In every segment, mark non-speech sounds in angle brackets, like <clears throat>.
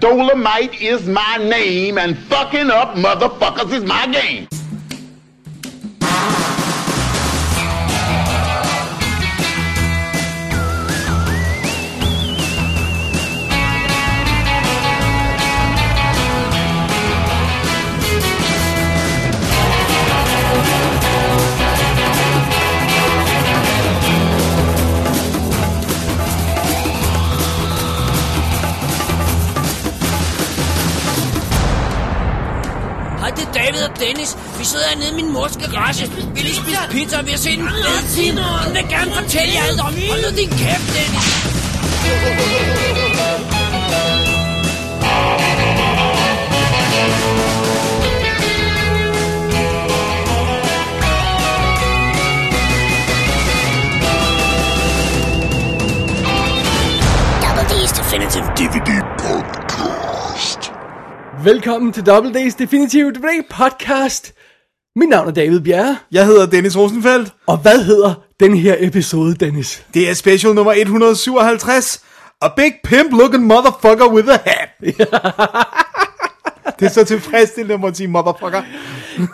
Dolomite is my name, and fucking up motherfuckers is my game. Dennis. Vi sidder hernede i min mors garage. Vi lige spise pizza, og vi har set en fed film. Hun vil gerne fortælle jer alt om. Hold nu din kæft, Dennis. Double D's Definitive DVD Podcast. Velkommen til Double Days Definitive DVD podcast. Mit navn er David Bjerre, Jeg hedder Dennis Rosenfeldt. og hvad hedder den her episode, Dennis? Det er special nummer 157. A big pimp looking motherfucker with a hat. <laughs> det er så tilfredsstillende, at man sige motherfucker.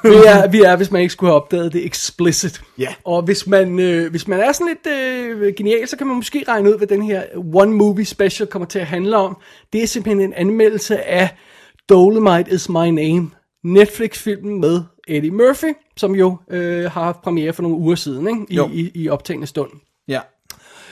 Vi er, vi er, hvis man ikke skulle have opdaget det, explicit. Ja. Og hvis man, øh, hvis man er sådan lidt øh, genial, så kan man måske regne ud, hvad den her One Movie Special kommer til at handle om. Det er simpelthen en anmeldelse af Dolomite Is My Name, Netflix-filmen med Eddie Murphy, som jo øh, har haft premiere for nogle uger siden, ikke? I, Jo. i, i optagende stund. Ja.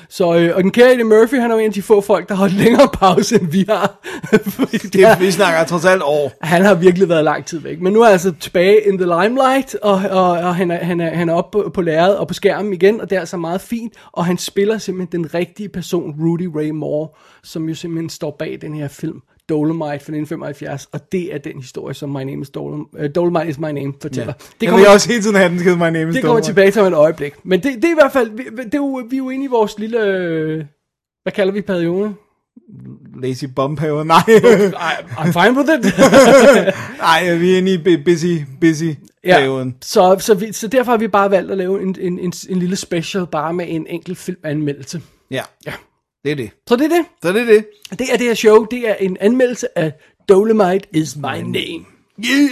Så, øh, og den kære Eddie Murphy, han er jo en af de få folk, der har holdt længere pause, end vi har. <laughs> Det, er, vi snakker trods alt år. han har virkelig været lang tid væk. Men nu er han altså tilbage in the limelight, og, og, og han, er, han, er, han er oppe på, på lærredet og på skærmen igen, og det er altså meget fint. Og han spiller simpelthen den rigtige person, Rudy Ray Moore, som jo simpelthen står bag den her film, Dolomite fra 1975. Og det er den historie, som My Name is Dolom, uh, Dolomite is My Name fortæller. Det Det kommer, kommer jeg også hele tiden have den skide my name is det kommer Dolomite. tilbage til et øjeblik. Men det, det er i hvert fald, vi, det er jo, vi er jo inde i vores lille, øh, hvad kalder vi periode? Lazy bum haver. Nej. <laughs> I, I'm fine with it. <laughs> Nej, vi er inde i bu- busy, busy Ja, perioden. så, så, vi, så derfor har vi bare valgt at lave en, en, en, en lille special, bare med en enkelt filmanmeldelse. Ja. Ja. Det er det. Så det er det. Så det er det. Det er det her show. Det er en anmeldelse af Dolomite is my name. Yeah.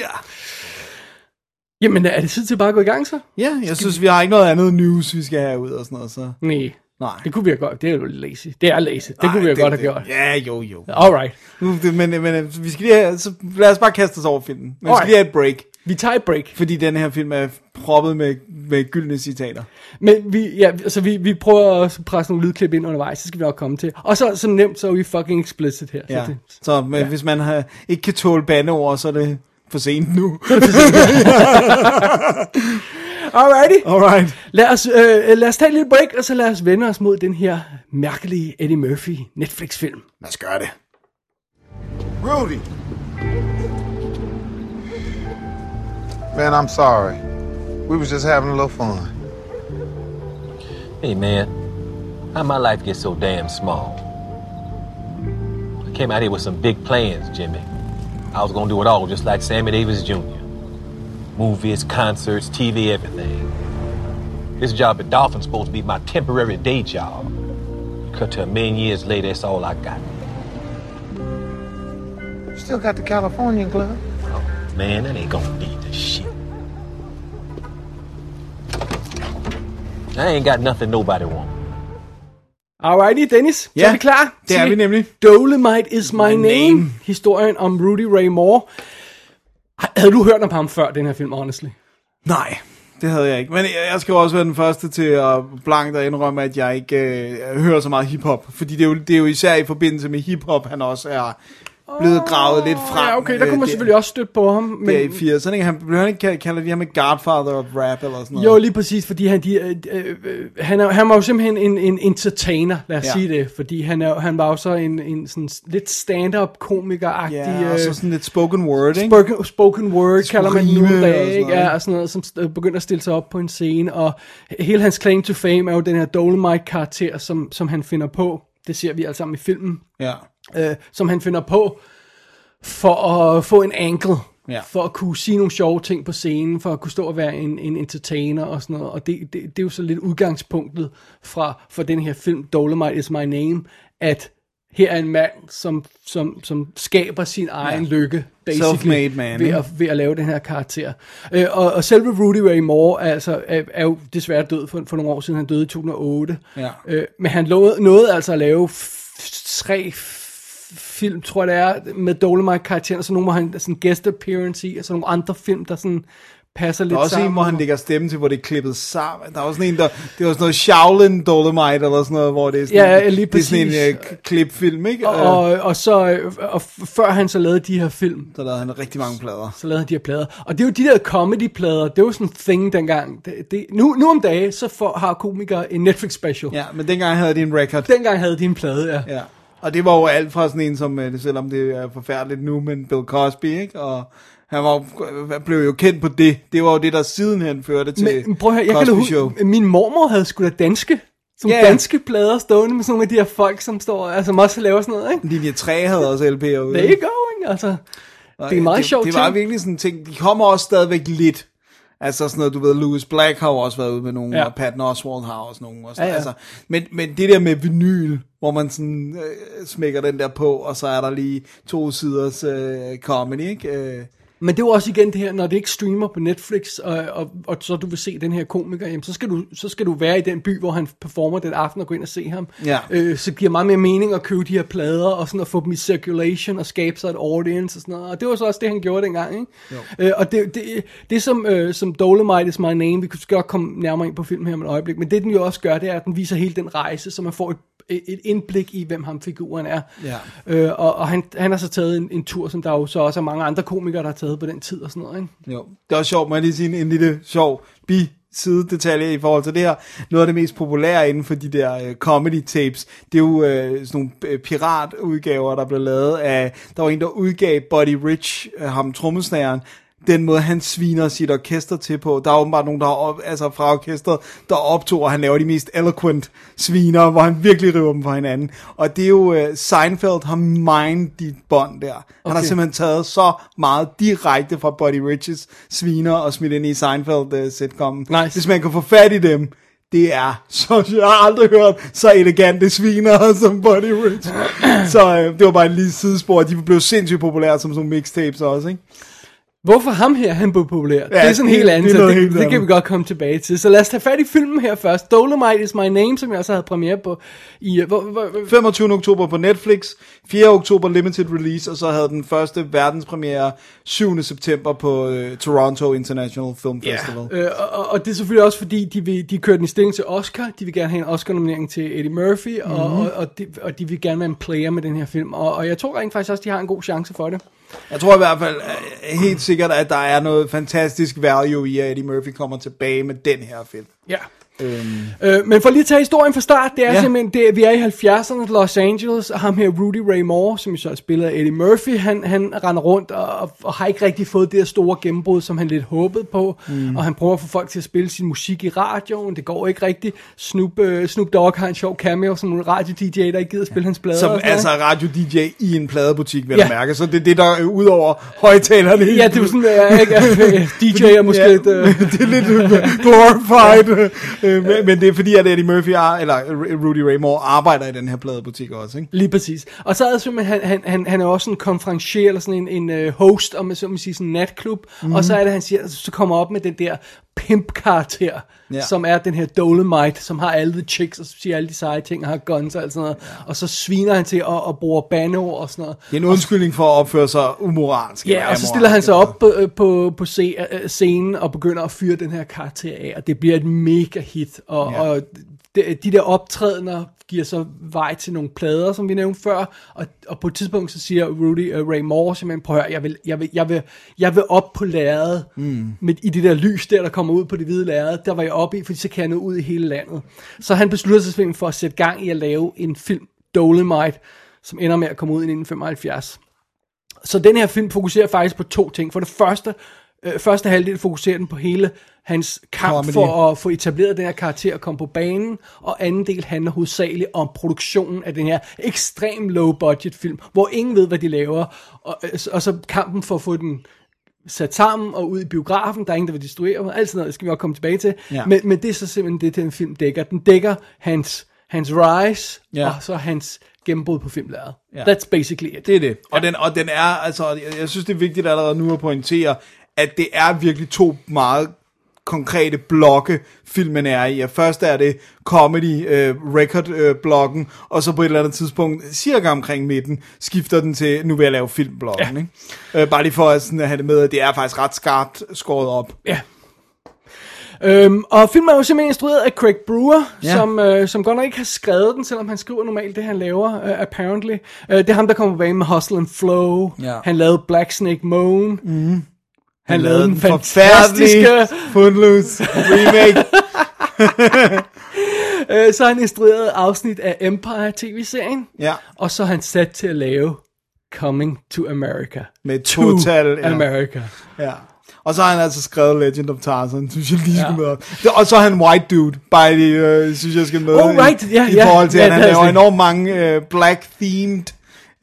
Jamen, er det tid til bare at gå i gang så? Ja, jeg synes, vi har ikke noget andet news, vi skal have ud og sådan noget, så... Nej. Nej. Det kunne vi have godt. Det er jo lazy. Det er lazy. Det Ej, kunne vi have godt have det- gjort. Ja, jo, jo. Alright. Nu, det, men, men vi skal lige have, så lad os bare kaste os over filmen. Men vi skal lige have et break, Vi tager et break. fordi den her film er proppet med, med gyldne citater. Men vi, ja, altså vi, vi prøver at presse nogle lydklip ind undervejs, så skal vi nok komme til. Og så, som nemt, så er vi fucking explicit her. Ja. Så det, Så men, ja. hvis man har, ikke kan tåle bandeord, så er det for sent nu. <laughs> <laughs> Alrighty. Alright. Lad os, øh, lad os tage et lille break, og så lad os vende os mod den her mærkelige Eddie Murphy Netflix-film. Lad os gøre det. Rudy. Man, I'm sorry. We was just having a little fun. Hey man, how'd my life get so damn small? I came out here with some big plans, Jimmy. I was gonna do it all just like Sammy Davis Jr. Movies, concerts, TV, everything. This job at Dolphin's supposed to be my temporary day job. Cut to a million years later, that's all I got. You still got the Californian Club? Man, that ain't gonna beat the shit. I ain't got nothing nobody want. Alrighty, Dennis. Så Ja, er vi klar det er vi nemlig. Dolomite is my, My name. name. Historien om Rudy Ray Moore. Havde du hørt om ham før, den her film, honestly? Nej, det havde jeg ikke. Men jeg, jeg skal jo også være den første til at blankt og indrømme, at jeg ikke øh, hører så meget hiphop. Fordi det er, jo, det er jo især i forbindelse med hiphop, han også er blevet gravet lidt frem. Ja, okay, der kunne man øh, selvfølgelig også støtte på ham. Men, Der i 80'erne, ikke? Han blev han ikke kaldet de ham Godfather of Rap eller sådan noget? Jo, lige præcis, fordi han, de, øh, øh, øh, han, er, han var jo simpelthen en, en entertainer, lad os ja. Sige det, fordi han, er, han var jo så en, en sådan lidt stand-up komiker-agtig, Ja, og så sådan lidt spoken word, ikke? spoken, spoken word, kalder man det nu sådan ikke? Ja, og sådan noget, som øh, begynder at stille sig op på en scene, og hele hans claim to fame er jo den her Dolomite-karakter, som, som han finder på, det ser vi alle sammen i filmen, Ja. Øh, som han finder på, for at få en angle, Ja. for at kunne sige nogle sjove ting på scenen, for at kunne stå og være en, en entertainer og sådan noget. Og det, det, det er jo så lidt udgangspunktet fra, for den her film, Dolomite is my name, at her er en mand, som, som, som skaber sin egen ja. lykke, basically, man, ved, at, ved at lave den her karakter. Øh, og, og selve Rudy Ray Moore altså, er, er jo desværre død for, for nogle år siden. Han døde i 2008. Ja. Øh, men han nåede, nåede altså at lave tre film, tror jeg det er, med Dolomite-karakteren, og så nogle, hvor han sådan guest appearance i, og så nogle andre film, der sådan passer lidt Der er også sammen. en, hvor han lægger stemme til, hvor det er klippet sammen. Der er også sådan en, der, det var sådan noget Shaolin Dolomite, eller sådan noget, hvor det er sådan, Ja, lige det er sådan en uh, klipfilm, ikke? og, og, og så, øh, og før han så lavede de her film, så lavede han rigtig mange plader. så lavede han de her plader. Og det er jo de der comedy-plader, det var sådan en thing dengang. Det, det, nu, nu om dage, så får, har komikere en Netflix special. Ja, men dengang havde de en record. Dengang havde de en plade, ja. Ja. Og det var jo alt fra sådan en som, øh, selvom det er forfærdeligt nu, men Bill Cosby, ikke? Og han var, jo- blev jo kendt på det. Det var jo det, der sidenhen førte til Men prøv at høre, jeg kan Show. huske, min mormor havde sgu da danske, som yeah. danske plader stående med sådan nogle af de her folk, som står, altså som også laver sådan noget, ikke? Linje 3 havde også LP'er ude. There you go, ikke? Altså, det er meget det, sjovt Det var ting. virkelig sådan en ting. De kommer også stadigvæk lidt. Altså sådan noget, du ved, Louis Black har jo også været ude med nogle, Ja. og Patton Oswalt har også nogle. Og sådan, Ja, ja. Altså, men, men det der med vinyl, hvor man sådan øh, smækker den der på, og så er der lige to siders øh, comedy, ikke? Øh, Men det er jo også igen det her, når det ikke streamer på Netflix, og, og, og så du vil se den her komiker, jamen, så, skal du, så skal du være i den by, hvor han performer den aften og gå ind og se ham. Ja. Øh, så giver meget mere mening at købe de her plader, og sådan at få dem i circulation, og skabe sig et audience og sådan noget. Og det var så også det, han gjorde dengang, ikke? Øh, og det, det, det som, øh, som Dolomite is my name, vi kunne godt komme nærmere ind på filmen her om et øjeblik, men det den jo også gør, det er, at den viser hele den rejse, så man får et et indblik i, hvem ham figuren er. Ja. Øh, og og han, han har så taget en, en tur, som der jo så også er mange andre komikere, der har taget på den tid og sådan noget. Ikke? Jo, det var sjovt, må jeg lige sige en, en lille sjov bi sidedetalje i forhold til det her. Noget af det mest populære inden for de der uh, comedy tapes, det er jo uh, sådan nogle øh, piratudgaver, der blev lavet af, der var en, der udgav Buddy Rich, uh, ham trommesnæren, den måde, han sviner sit orkester til på. Der er åbenbart nogen, der op, altså fra orkestret, der optog, og han laver de mest eloquent sviner, hvor han virkelig river dem fra hinanden. Og det er jo, uh, Seinfeld har mind de bånd der. Han okay. har simpelthen taget så meget direkte fra Buddy Riches sviner og smidt ind i Seinfeld uh, sitcom. Nice. Hvis man kan få fat i dem, det er så, jeg har aldrig hørt så elegante sviner <laughs> som Buddy Rich. så øh, det var bare en lille sidespor, de blev sindssygt populære som sådan mixtapes også, ikke? Hvorfor ham her, han blev populær? Ja, det er sådan det- helt andet, det det, det, det, kan vi godt komme tilbage til. Så lad os tage fat i filmen her først. Dolomite is my name, som jeg også havde premiere på. I, hvor, hvor, hvor, 25. oktober på Netflix, 4. oktober limited release, og så havde den første verdenspremiere 7. september på øh, Toronto International Film Festival. Øh, og, og- det er selvfølgelig også fordi, de, vil, de kørte den i stilling til Oscar. De vil gerne have en Oscar-nominering til Eddie Murphy, og, og, og, de, og de vil gerne være en player med den her film. Og, og jeg tror rent faktisk også, de har en god chance for det. Jeg tror i hvert fald øh, helt sikkert, at der er noget fantastisk value i, at Eddie Murphy kommer tilbage med den her film. Ja. Øhm. Øh, men for lige at tage historien fra start, det er Ja. ja. simpelthen, det, vi er i 70'erne, Los Angeles, og ham her Rudy Ray Moore, som jo så er spillet af Eddie Murphy, han, han render rundt og, og, har ikke rigtig fået det her store gennembrud, som han lidt håbede på, mm. og han prøver at få folk til at spille sin musik i radioen, det går ikke rigtigt. Snoop, øh, Snoop Dogg har en sjov cameo som en radio-DJ, der ikke gider spille hans plader. Som altså radio-DJ i en pladebutik, vil Ja. jeg mærke. Så det er det, der er ud over højtalerne. Ja, det er jo sådan, øh, ikke, <laughs> øh, DJ er måske ja, lidt... Øh, <laughs> det er lidt øh, glorified. <laughs> øh, men, men det er fordi, at Eddie Murphy, er, eller Rudy Ray Moore, arbejder i den her pladebutik også, ikke? Lige præcis. Og så er det simpelthen, han, han, han, han er også en konferencier, eller sådan en, en uh, host, om man så må sige, sådan en natklub. Mm. Og så er det, han siger, så kommer op med den der pimp-karakter, Ja. som er den her Dolomite, som har alle the chicks, og siger alle de seje ting, og har guns og alt sådan noget. Ja. Og så sviner han til at, at bruge bandeord og sådan noget. Det er en undskyldning for at opføre sig umoralsk. Ja, og så stiller han sig op på, øh, på, på øh, scenen og begynder at fyre den her karakter af, og det bliver et mega hit. Og, ja. og de, de der optrædener giver så vej til nogle plader, som vi nævnte før, og, og på et tidspunkt så siger Rudy uh, Ray Moore simpelthen, prøv at høre, jeg vil, jeg vil, jeg vil, jeg vil op på lærredet, mm. med, i det der lys der, der kommer ud på det hvide lærred, der var jeg oppe i, fordi så kan jeg nå ud i hele landet. Så han beslutter sig simpelthen for at sætte gang i at lave en film, Dolomite, som ender med at komme ud i 1975. Så den her film fokuserer faktisk på to ting. For det første, øh, første halvdel fokuserer den på hele hans kamp Comedy. for at få etableret den her karakter og komme på banen, og anden del handler hovedsageligt om produktionen af den her ekstrem low budget film, hvor ingen ved, hvad de laver, og, øh, og så kampen for at få den sat sammen og ud i biografen, der er ingen, der vil destruere, alt sådan noget, det skal vi også komme tilbage til, Ja. men, men det er så simpelthen det, den film dækker. Den dækker hans hans rise, Ja. og så hans gennembrud på filmlæret. Ja. That's basically it. Det er det. Og, den, og den er, altså, jeg, jeg synes, det er vigtigt allerede nu at pointere, at det er virkelig to meget konkrete blokke, filmen er i. Og først er det comedy øh, record øh, blokken, og så på et eller andet tidspunkt, cirka omkring midten, skifter den til, nu vil jeg lave filmblokken. Ja. Ikke? Øh, bare lige for at, sådan, at have det med, at det er faktisk ret skarpt skåret op. Ja. Øhm, og filmen er jo simpelthen instrueret af Craig Brewer, ja. som, øh, som godt nok ikke har skrevet den, selvom han skriver normalt det, han laver, øh, apparently. Øh, det er ham, der kommer på banen med Hustle and Flow. Ja. Han lavede Black Snake Moan. Mm. Han, lavede den fantastiske... Footloose remake. <laughs> Øh, så har han instrueret afsnit af Empire tv-serien. ja, Og så han sat til at lave Coming to America. med To total... Ja. America. Ja. Og så har han altså skrevet Legend of Tarzan, synes jeg lige skal med op. Det- Og så er han white dude, bare lige, øh, synes jeg skal med Oh, i- right, ja, i ja. forhold til, Ja, at han laver enormt mange øh, black-themed,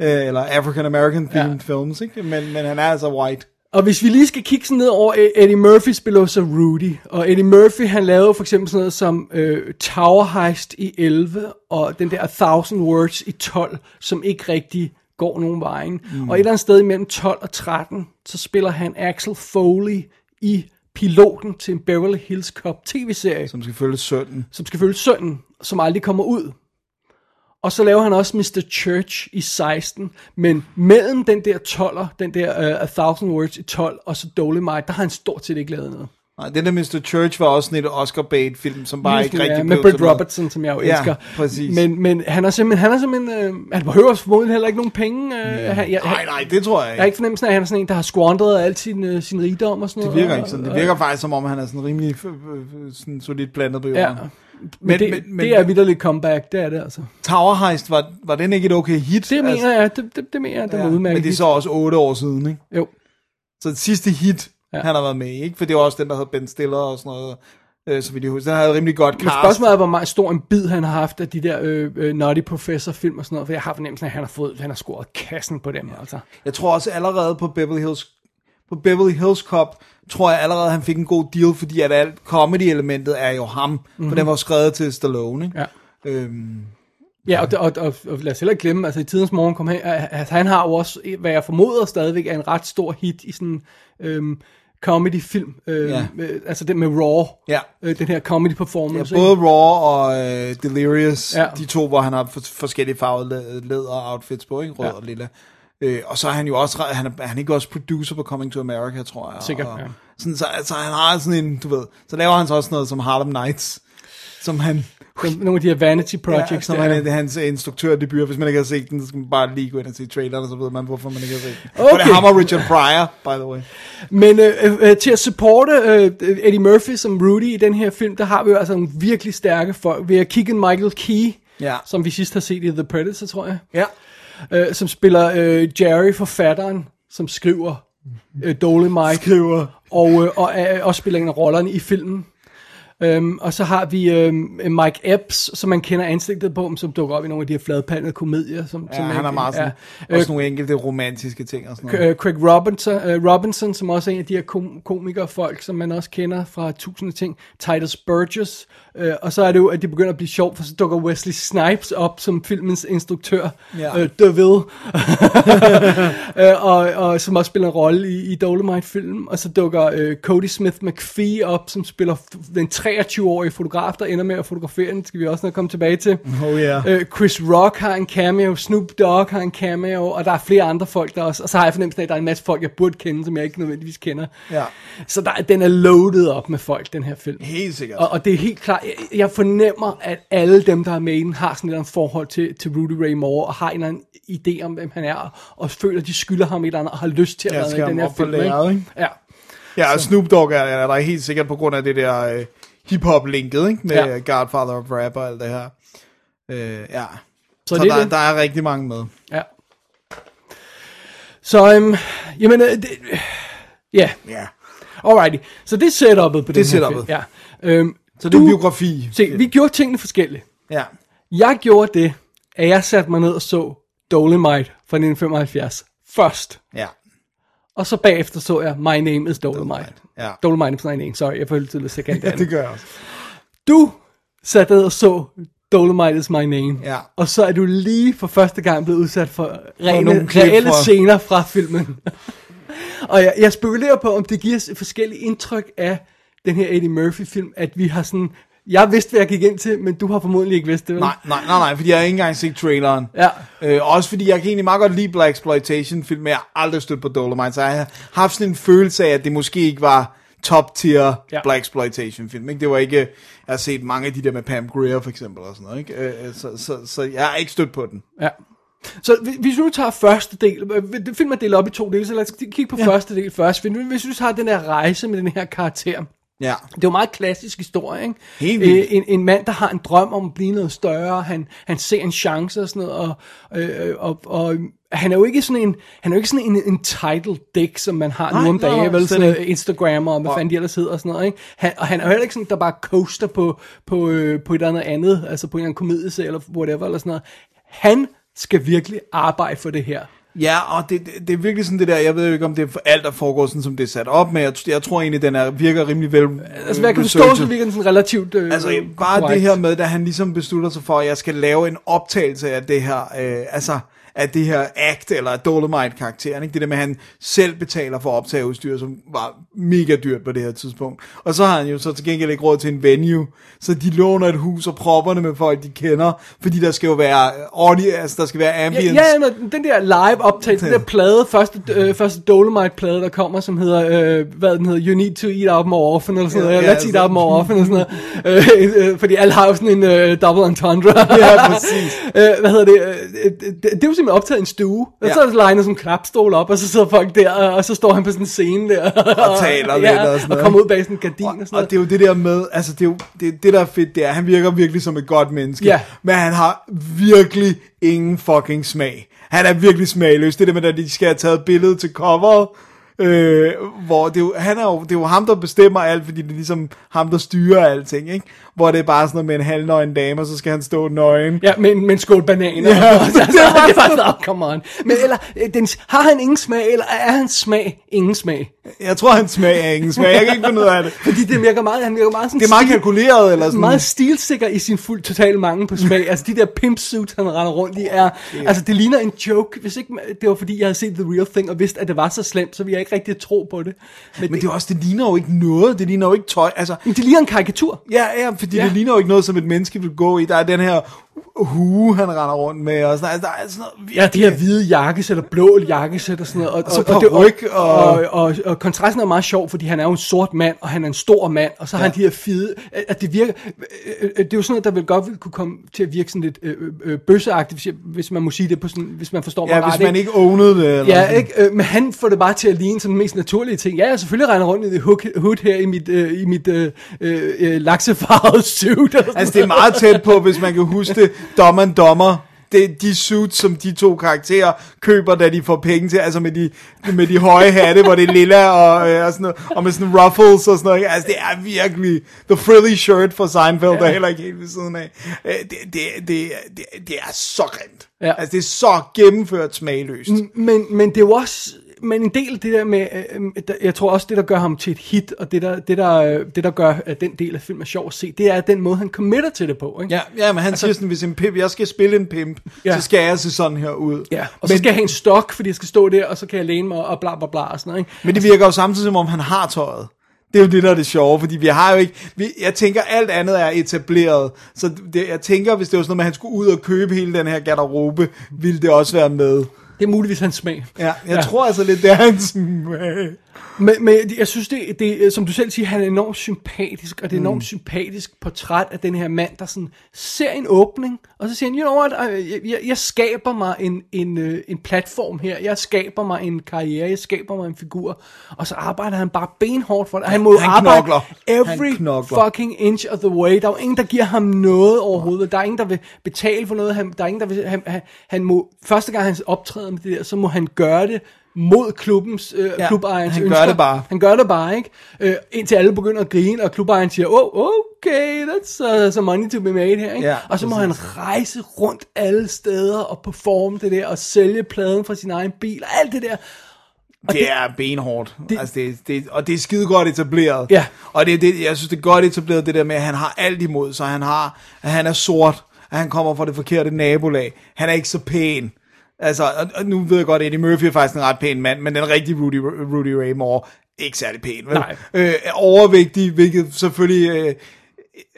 øh, eller African-American-themed Ja. films, ikke? Men, men han er altså white. Og hvis vi lige skal kigge sådan ned over Eddie Murphy spiller så Rudy. Og Eddie Murphy han lavede for eksempel sådan noget som øh, Tower Heist i 11 og den der A Thousand Words i 12, som ikke rigtig går nogen vejen. Mm. Og et eller andet sted imellem 12 og 13, så spiller han Axel Foley i piloten til en Beverly Hills Cop tv-serie, Som skal følge sønnen. som skal følge sønnen, som aldrig kommer ud. Og så laver han også Mr. Church i 16, men mellem den der 12'er, den der uh, A Thousand Words i 12, og så Dolomite, der har han stort set ikke lavet noget. Nej, den der Mr. Church var også sådan et Oscar-bait-film, som bare ikke rigtig ja, med noget. Robertson, som jeg jo Ja, elsker. præcis. Men, men han har simpelthen, han har simpelthen, øh, han behøver formodentlig heller ikke nogen penge. Øh, han, jeg, Nej, nej, det tror jeg Jeg ikke. har ikke fornemmelsen af, at han er sådan en, der har squandret al sin, øh, sin rigdom og sådan Det noget. virker og- ikke sådan. Det og- virker faktisk, som om han er sådan rimelig øh, øh, sådan solidt blandet på jorden. Ja, men, Men- det, men- men- det er vidderligt comeback, det er det altså. Tower Heist, var, var den ikke et okay hit? Det mener jeg, det, det, det mener jeg, det var udmærket. Men det er så også otte år siden, ikke? Jo. Så det sidste hit, ja. Ja. han har været med i, ikke? For det var også den, der hed Ben Stiller og sådan noget, øh, så vidt jeg husker. Den havde rimelig godt Men cast. spørgsmålet er, hvor meget stor en bid han har haft af de der øh, øh, Naughty Professor film og sådan noget, for jeg har fornemmelsen af, at han har, fået, han har scoret kassen på dem, altså. Jeg tror også allerede på Beverly Hills, på Beverly Hills Cop, tror jeg allerede, han fik en god deal, fordi at alt comedy-elementet er jo ham, mm-hmm. for den var skrevet til Stallone, ikke? Ja. Øhm, Ja, og, og, og, og lad os heller ikke glemme, altså i tidens morgen kom han, at han har jo også, hvad jeg formoder stadigvæk, er en ret stor hit i sådan øhm, comedy-film. Øh, Ja. øh, altså den med Raw. Ja. Øh, den her comedy ja, performance. både Raw og øh, Delirious, ja. Ja. de to, hvor han har for, forskellige farvede læder-outfits på, ikke? Rød ja. Ja. og lilla. Øh, og så er han jo også, han er, er han ikke også producer på Coming to America, tror jeg. Sikkert, og, ja. Sådan, så altså, han har sådan en, du ved, så laver han så også noget som Harlem Nights, som han, Nogle af de her vanity projects. ja, som der han, er. er hans instruktørdebut. Hvis man ikke har set den, så skal man bare lige gå ind og se traileren, og så ved man, hvorfor man ikke har set den. Okay. Og det er ham og Richard Pryor, by the way. Men øh, øh, til at supporte øh, Eddie Murphy som Rudy i den her film, der har vi jo altså nogle virkelig stærke folk. Vi har Keegan Michael Key, Ja. som vi sidst har set i The Predator, tror jeg. Ja. Øh, som spiller øh, Jerry, forfatteren, som skriver øh, Dolomite. Skriver. Og, øh, og er, også spiller en af rollerne i filmen. Øhm, og så har vi øhm, Mike Epps, som man kender ansigtet på, som dukker op i nogle af de her fladpandede komedier. Som, Ja, som han er meget sådan, ja. også Øh, nogle enkelte romantiske ting og sådan noget. øh, Craig Robinson, øh, Robinson, som også er en af de her kom- komikerfolk, som man også kender fra tusinde ting. Titus Burgess. Øh, og så er det jo, at det begynder at blive sjovt, for så dukker Wesley Snipes op som filmens instruktør. Ja. Øh, DeVille. <laughs> øh, og, og som også spiller en rolle i, i Dolomite-filmen. Og så dukker øh, Cody Smith McPhee op, som spiller den 23-årige fotograf, der ender med at fotografere den. Skal vi også nok komme tilbage til. Oh, ja. Øh, Chris Rock har en cameo, Snoop Dogg har en cameo, og der er flere andre folk der også. Og så har jeg fornemmelsen af, at der er en masse folk, jeg burde kende, som jeg ikke nødvendigvis kender. Ja. Så der, den er loaded op med folk, den her film. Helt sikkert. Og, og det er helt klart, jeg, fornemmer, at alle dem, der er med i den, har sådan et eller andet forhold til, til Rudy Ray Moore, og har en eller anden idé om, hvem han er, og føler, at de skylder ham et eller andet, og har lyst til at Ja, være med i den her film. lærredet, ikke? Ja. Ja, og Snoop Dogg er, er der helt sikkert på grund af det der øh, hip-hop-linket, ikke? Med Ja. Godfather of Rap og alt det her. Øh, ja. Så, Så, det er der, det. der er rigtig mange med. Ja. Så, øhm, jamen, øh, det, ja, Ja. alrighty. Så det er setup'et på den her film. Ja. Øhm, Så det er en biografi. Se, vi gjorde tingene forskelligt. Ja. Jeg gjorde det, at jeg satte mig ned og så Dolomite fra 1975 først. Ja. Og så bagefter så jeg My Name is Dolomite. Dolomite, ja. Dolomite is my name, sorry, jeg følte til at <laughs> ja, sekundære. det gør jeg også. Du satte ned og så Dolomite is my name. Ja. Og så er du lige for første gang blevet udsat for rene, reelle fra- scener fra filmen. <laughs> og jeg, jeg spekulerer på, om det giver forskelligt indtryk af den her Eddie Murphy-film, at vi har sådan... Jeg vidste, hvad jeg gik ind til, men du har formodentlig ikke vidst det, vel? Nej, nej, nej, nej, fordi jeg har ikke engang set traileren. Ja. Øh, også fordi jeg kan egentlig meget godt lide Black Exploitation film, men jeg har aldrig stødt på Dolomite, så jeg har haft sådan en følelse af, at det måske ikke var top tier Ja. Black Exploitation film. Ikke? Det var ikke, jeg har set mange af de der med Pam Grier for eksempel og sådan noget, ikke? Øh, øh, så, så, så jeg har ikke stødt på den. Ja. Så hvis- hvis vi nu tager første del, øh, det film er delt op i to dele, så lad os kigge på ja. første del først. Hvis vi tager den her rejse med den her karakter, Ja. det er jo en meget klassisk historie, ikke? Helt vildt. Øh, en, en mand, der har en drøm om at blive noget større, han, han ser en chance og sådan noget, og, øh, og, og han er jo ikke sådan en, han er jo ikke sådan en, en title dick, som man har Nej, nu om dagen, vel, sådan Instagrammer og hvad fanden de ellers hedder og sådan noget, ikke? Han, og han er jo heller ikke sådan, der bare coaster på, på, øh, på et eller andet andet, altså på en eller anden komedieserie eller whatever, eller sådan noget. Han skal virkelig arbejde for det her. Ja, og det, det, det er virkelig sådan det der, jeg ved jo ikke, om det er for alt, der foregår sådan, som det er sat op, men jeg, jeg tror egentlig, den er, virker rimelig vel Altså, hvad kan forstå, så virker den sådan relativt øh, Altså bare korrekt. det her med, da han ligesom beslutter sig for, at jeg skal lave en optagelse af det her, øh, altså af det her act, eller Dolomite-karakteren, ikke? Det der med, at han selv betaler for optageudstyr, som var mega dyrt på det her tidspunkt. Og så har han jo så til gengæld ikke råd til en venue, så de låner et hus og propperne med folk, de kender, fordi der skal jo være audio, altså der skal være Ja, ambience. ja, når den der live optagelse, den der plade, første, øh, første Dolomite-plade, der kommer, som hedder, øh, hvad den hedder, You Need to Eat Out More Often, eller sådan Ja, noget, ja, Let's Eat. Out More Often, eller sådan noget, øh, øh, fordi alle har jo sådan en øh, double entendre. Ja, præcis. <laughs> øh, hvad hedder det, øh, det, det, det er jo simpelthen optaget i en stue, og Ja. så er legnet sådan en knapstol op, og så sidder folk der, og så står han på sådan en scene der, Og taler lidt og sådan og noget, kommer ikke? ud bag sådan en gardin og, Og, sådan noget. og det er jo det der med, altså det er jo det, det der er fedt, det er, han virker virkelig som et godt menneske, Ja. men han har virkelig ingen fucking smag. Han er virkelig smagløs. Det der med, at de skal have taget billede til coveret, øh, hvor det jo, han er jo, det er jo ham, der bestemmer alt, fordi det er ligesom ham, der styrer alting, ikke? Hvor det er bare sådan noget med en halvnøgen dame, og så skal han stå nøgen. Ja, med, en- med en skål bananer. Ja, og, <laughs> altså, det var <laughs> sådan, oh, come on. Men eller, øh, den, har han ingen smag, eller er hans smag ingen smag? Jeg tror, han smag er ingen smag. Jeg kan ikke finde ud af det. <laughs> Fordi det virker meget, han virker meget sådan Det er meget stil- kalkuleret, eller sådan. meget stilsikker i sin fuld total mangel på smag. altså de der pimp suits, han render rundt i, er, altså det ligner en joke. Hvis ikke det var fordi, jeg havde set The Real Thing, og vidste, at det var så slemt, så ville jeg ikke rigtig tro på det. Men, Men det, det, er også, det ligner jo ikke noget. Det ligner jo ikke tøj. Altså, men det ligner en karikatur. Ja, ja, fordi ja. det ligner jo ikke noget, som et menneske vil gå i. Der er den her hue, han render rundt med, og sådan, altså, der er sådan noget Ja, de her hvide jakkesæt og blå jakkesæt og sådan noget. Og, Og så og, det- paryk og, og- og, og, og, kontrasten er meget sjov, fordi han er jo en sort mand, og han er en stor mand, og så har Ja. han de her fede, at det virker, øh, øh, det er jo sådan noget, der vil godt kunne komme til at virke sådan lidt øh, øh, bøsseagtigt, hvis, man må sige det på sådan, hvis man forstår mig Ja, ret. hvis man ikke ownede det. Eller Ja, sådan. ikke? Øh, men han får det bare til at ligne sådan den mest naturlige ting. Ja, jeg selvfølgelig regner rundt i det hood, her i mit, øh, i mit øh, øh, laksefarvede suit. Og Altså, det er meget tæt på, hvis man kan huske det, And Dumber. Det, de suits, som de to karakterer køber, da de får penge til, altså med de, med de høje hatte, hvor det er lilla og, øh, og sådan noget, og med sådan ruffles og sådan noget. Altså, det er virkelig, the frilly shirt for Seinfeld, der er heller ikke helt ved siden af. Øh, Det, det, det, det, det er så grimt. Ja. Altså, det er så gennemført smagløst. Men, men det er jo også men en del af det der med, øh, øh, der- jeg tror også det der gør ham til et hit, og det der, det der, øh, det der gør at den del af filmen er sjov at se, det er den måde han committer til det på, ikke? Ja, ja, men han altså, siger sådan, hvis en pimp, jeg skal spille en pimp, Ja. så skal jeg se sådan her ud. Ja, og så men, skal jeg have en stok, fordi jeg skal stå der, og så kan jeg læne mig og bla bla bla og sådan noget, ikke? men det virker jo samtidig, som om han har tøjet. Det er jo det, der er det sjove, fordi vi har jo ikke... Vi, jeg tænker, alt andet er etableret. Så det, jeg tænker, hvis det var sådan noget med, at han skulle ud og købe hele den her garderobe, ville det også være med. Det er muligvis hans smag. Ja, jeg Ja. tror altså lidt, det er hans smag. Men, men jeg synes, det, det, som du selv siger, han er enormt sympatisk, og det er enormt mm. sympatisk portræt af den her mand, der sådan ser en åbning, og så siger han, you know what, jeg, jeg, jeg skaber mig en, en, øh, en platform her, jeg skaber mig en karriere, jeg skaber mig en figur, og så arbejder han bare benhårdt for det. Han må Han arbejde knokler. every Han knokler. fucking inch of the way. Der er jo ingen, der giver ham noget overhovedet. Der er ingen, der vil betale for noget. Han, der er ingen, der vil, han, han, han må, første gang han optræder med det der, så må han gøre det mod klubbens, øh, Ja, klubejernes han gør det bare. Han gør det bare, ikke? Øh, indtil alle begynder at grine, og klubejeren siger, oh, okay, that's uh, some money to be made her, ikke? Ja, og så må han rejse rundt alle steder og performe det der, og sælge pladen fra sin egen bil, og alt det der. Og det, er benhårdt. det- Det, altså det, det, og det er skide godt etableret. Ja. Og det, det, jeg synes, det er godt etableret, det der med, at han har alt imod sig. Han, har, at han er sort. at han kommer fra det forkerte nabolag. Han er ikke så pæn. Altså, og, nu ved jeg godt, at Eddie Murphy er faktisk en ret pæn mand, men den rigtige Rudy, Rudy Ray Moore, ikke særlig pæn. Vel? Nej. Øh, er overvægtig, hvilket selvfølgelig... Øh,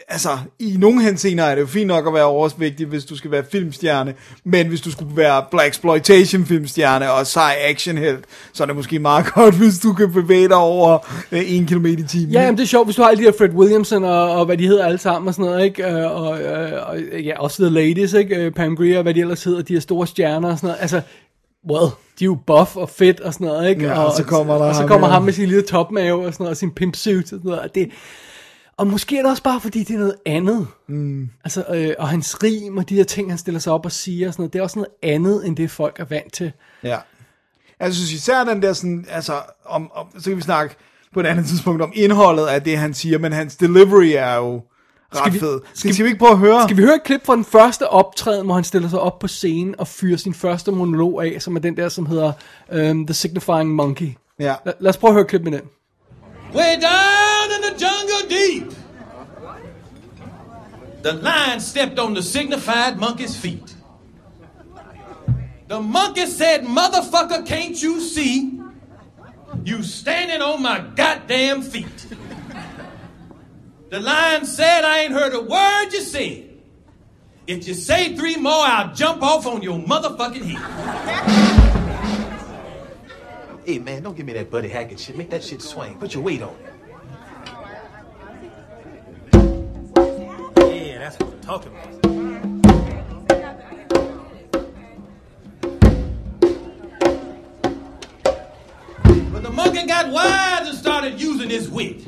altså, i nogle henseender er det jo fint nok at være overvægtig, hvis du skal være filmstjerne, men hvis du skulle være Black Exploitation filmstjerne og sej actionhelt, så er det måske meget <laughs> godt, hvis du kan bevæge dig over øh, en kilometer i timen. Ja, jamen, det er sjovt, hvis du har alle de her Fred Williamson og, og hvad de hedder alle sammen og sådan noget, ikke? Øh, Og, øh, og ja, også The Ladies, ikke? Øh, Pam Grier og hvad de ellers hedder, de her store stjerner og sådan noget. Altså, well, de er jo buff og fedt og sådan noget, ikke? Ja, og så kommer der og så ham kommer ham med sin lille topmave og sådan noget, og sin pimp suit og sådan noget. Og, det, og måske er det også bare, fordi det er noget andet. Mm. Altså, øh, og hans rim og de her ting, han stiller sig op og siger og sådan noget, det er også noget andet, end det folk er vant til. Ja. Jeg synes især den der sådan, altså, om, om, så kan vi snakke på et andet tidspunkt om indholdet af det, han siger, men hans delivery er jo ret vi- fed. Skal, skal vi ikke prøve at høre? Skal vi høre et klip fra den første optræden, hvor han stiller sig op på scenen og fyrer sin første monolog af, som er den der, som hedder um, The Signifying Monkey. Ja. La- lad os prøve at høre et klip med den. Down in the jungle deep, the lion stepped on the signified monkey's feet. The monkey said, Motherfucker, can't you see? You standing on my goddamn feet. The lion said, I ain't heard a word you said. If you say three more, I'll jump off on your motherfucking head. Hey, man, don't give me that Buddy Hackett shit. Make that shit swing. Put your weight on it. Talking about. But the monkey got wise and started using his wit.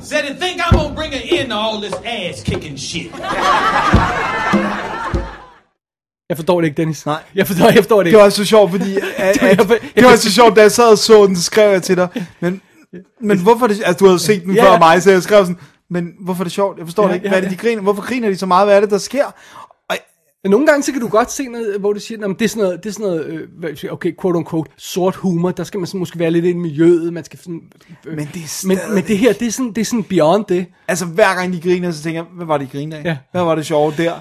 Said he think I'm gonna bring an end to all this ass kicking shit. <laughs> Jeg forstår det ikke, Dennis. Nej. Jeg forstår, jeg forstår det Det var så sjovt, fordi at, <laughs> at, det var så sjovt, da jeg sad og så den, så skrev jeg til dig, men, men hvorfor er det, altså du havde set den Ja, før ja. mig, så jeg skrev sådan, men hvorfor er det sjovt? Jeg forstår Ja, det ikke. ja, Hvad er det, de griner? Hvorfor griner de så meget? Hvad er det, der sker? Og, Men nogle gange, så kan du godt se noget, hvor du siger, at det er sådan noget, det er sådan noget øh, okay, quote unquote, sort humor, der skal man så måske være lidt i miljøet, man skal sådan, øh, Men det er men, stadig- men det her, det er sådan, det er sådan beyond det. altså hver gang de griner, så tænker jeg, hvad var det, de grinede af? Ja. Hvad var det sjove der?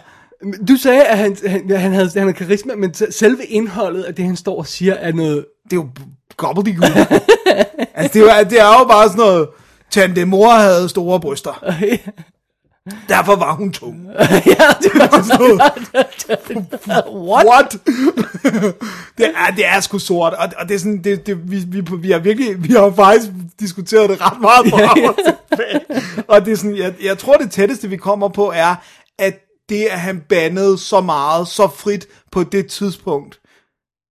Du sagde, at han, han, han, havde, han havde karisma, men selve indholdet af det, han står og siger, er noget... Det er jo gobbledygook. <laughs> altså det er, jo, det er jo bare sådan noget, Tante mor havde store bryster. <laughs> Derfor var hun tung. <laughs> ja, det var sådan <laughs> What? What? det, er, det er sgu sort, og, og det er sådan, det, det, vi, vi, vi har virkelig, vi har faktisk diskuteret det ret meget på Ja, ja. og tilbage. Og det er sådan, jeg, jeg tror det tætteste vi kommer på er, at det at han bandede så meget, så frit på det tidspunkt,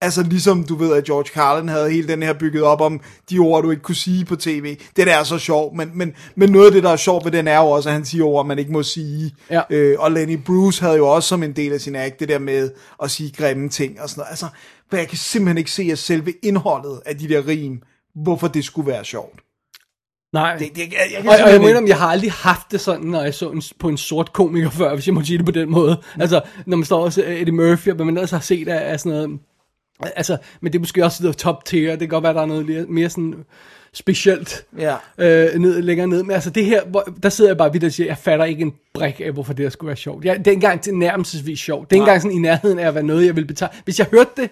Altså ligesom du ved, at George Carlin havde hele den her bygget op om de ord, du ikke kunne sige på tv. Det der er så sjovt, men, men, men noget af det, der er sjovt ved den, er jo også, at han siger ord, man ikke må sige. Ja. Øh, og Lenny Bruce havde jo også som en del af sin act, det der med at sige grimme ting og sådan noget. Altså, for jeg kan simpelthen ikke se, at selve indholdet af de der rim, hvorfor det skulle være sjovt. Nej. Det, det, jeg, jeg, kan og, og jeg mener, ikke- jeg har aldrig haft det sådan, når jeg så en, på en sort komiker før, hvis jeg må sige det på den måde. Altså, når man står og ser Eddie Murphy, og hvad man ellers har set af, af sådan noget... Altså, men det er måske også the top tier, det kan godt være, der er noget mere, sådan specielt Ja. øh, ned, længere ned. Men altså det her, hvor, der sidder jeg bare vidt og siger, jeg fatter ikke en brik af, hvorfor det her skulle være sjovt. Jeg, det er engang til nærmelsesvis sjovt. Det er engang sådan i nærheden af at være noget, jeg vil betegne. Hvis jeg hørte det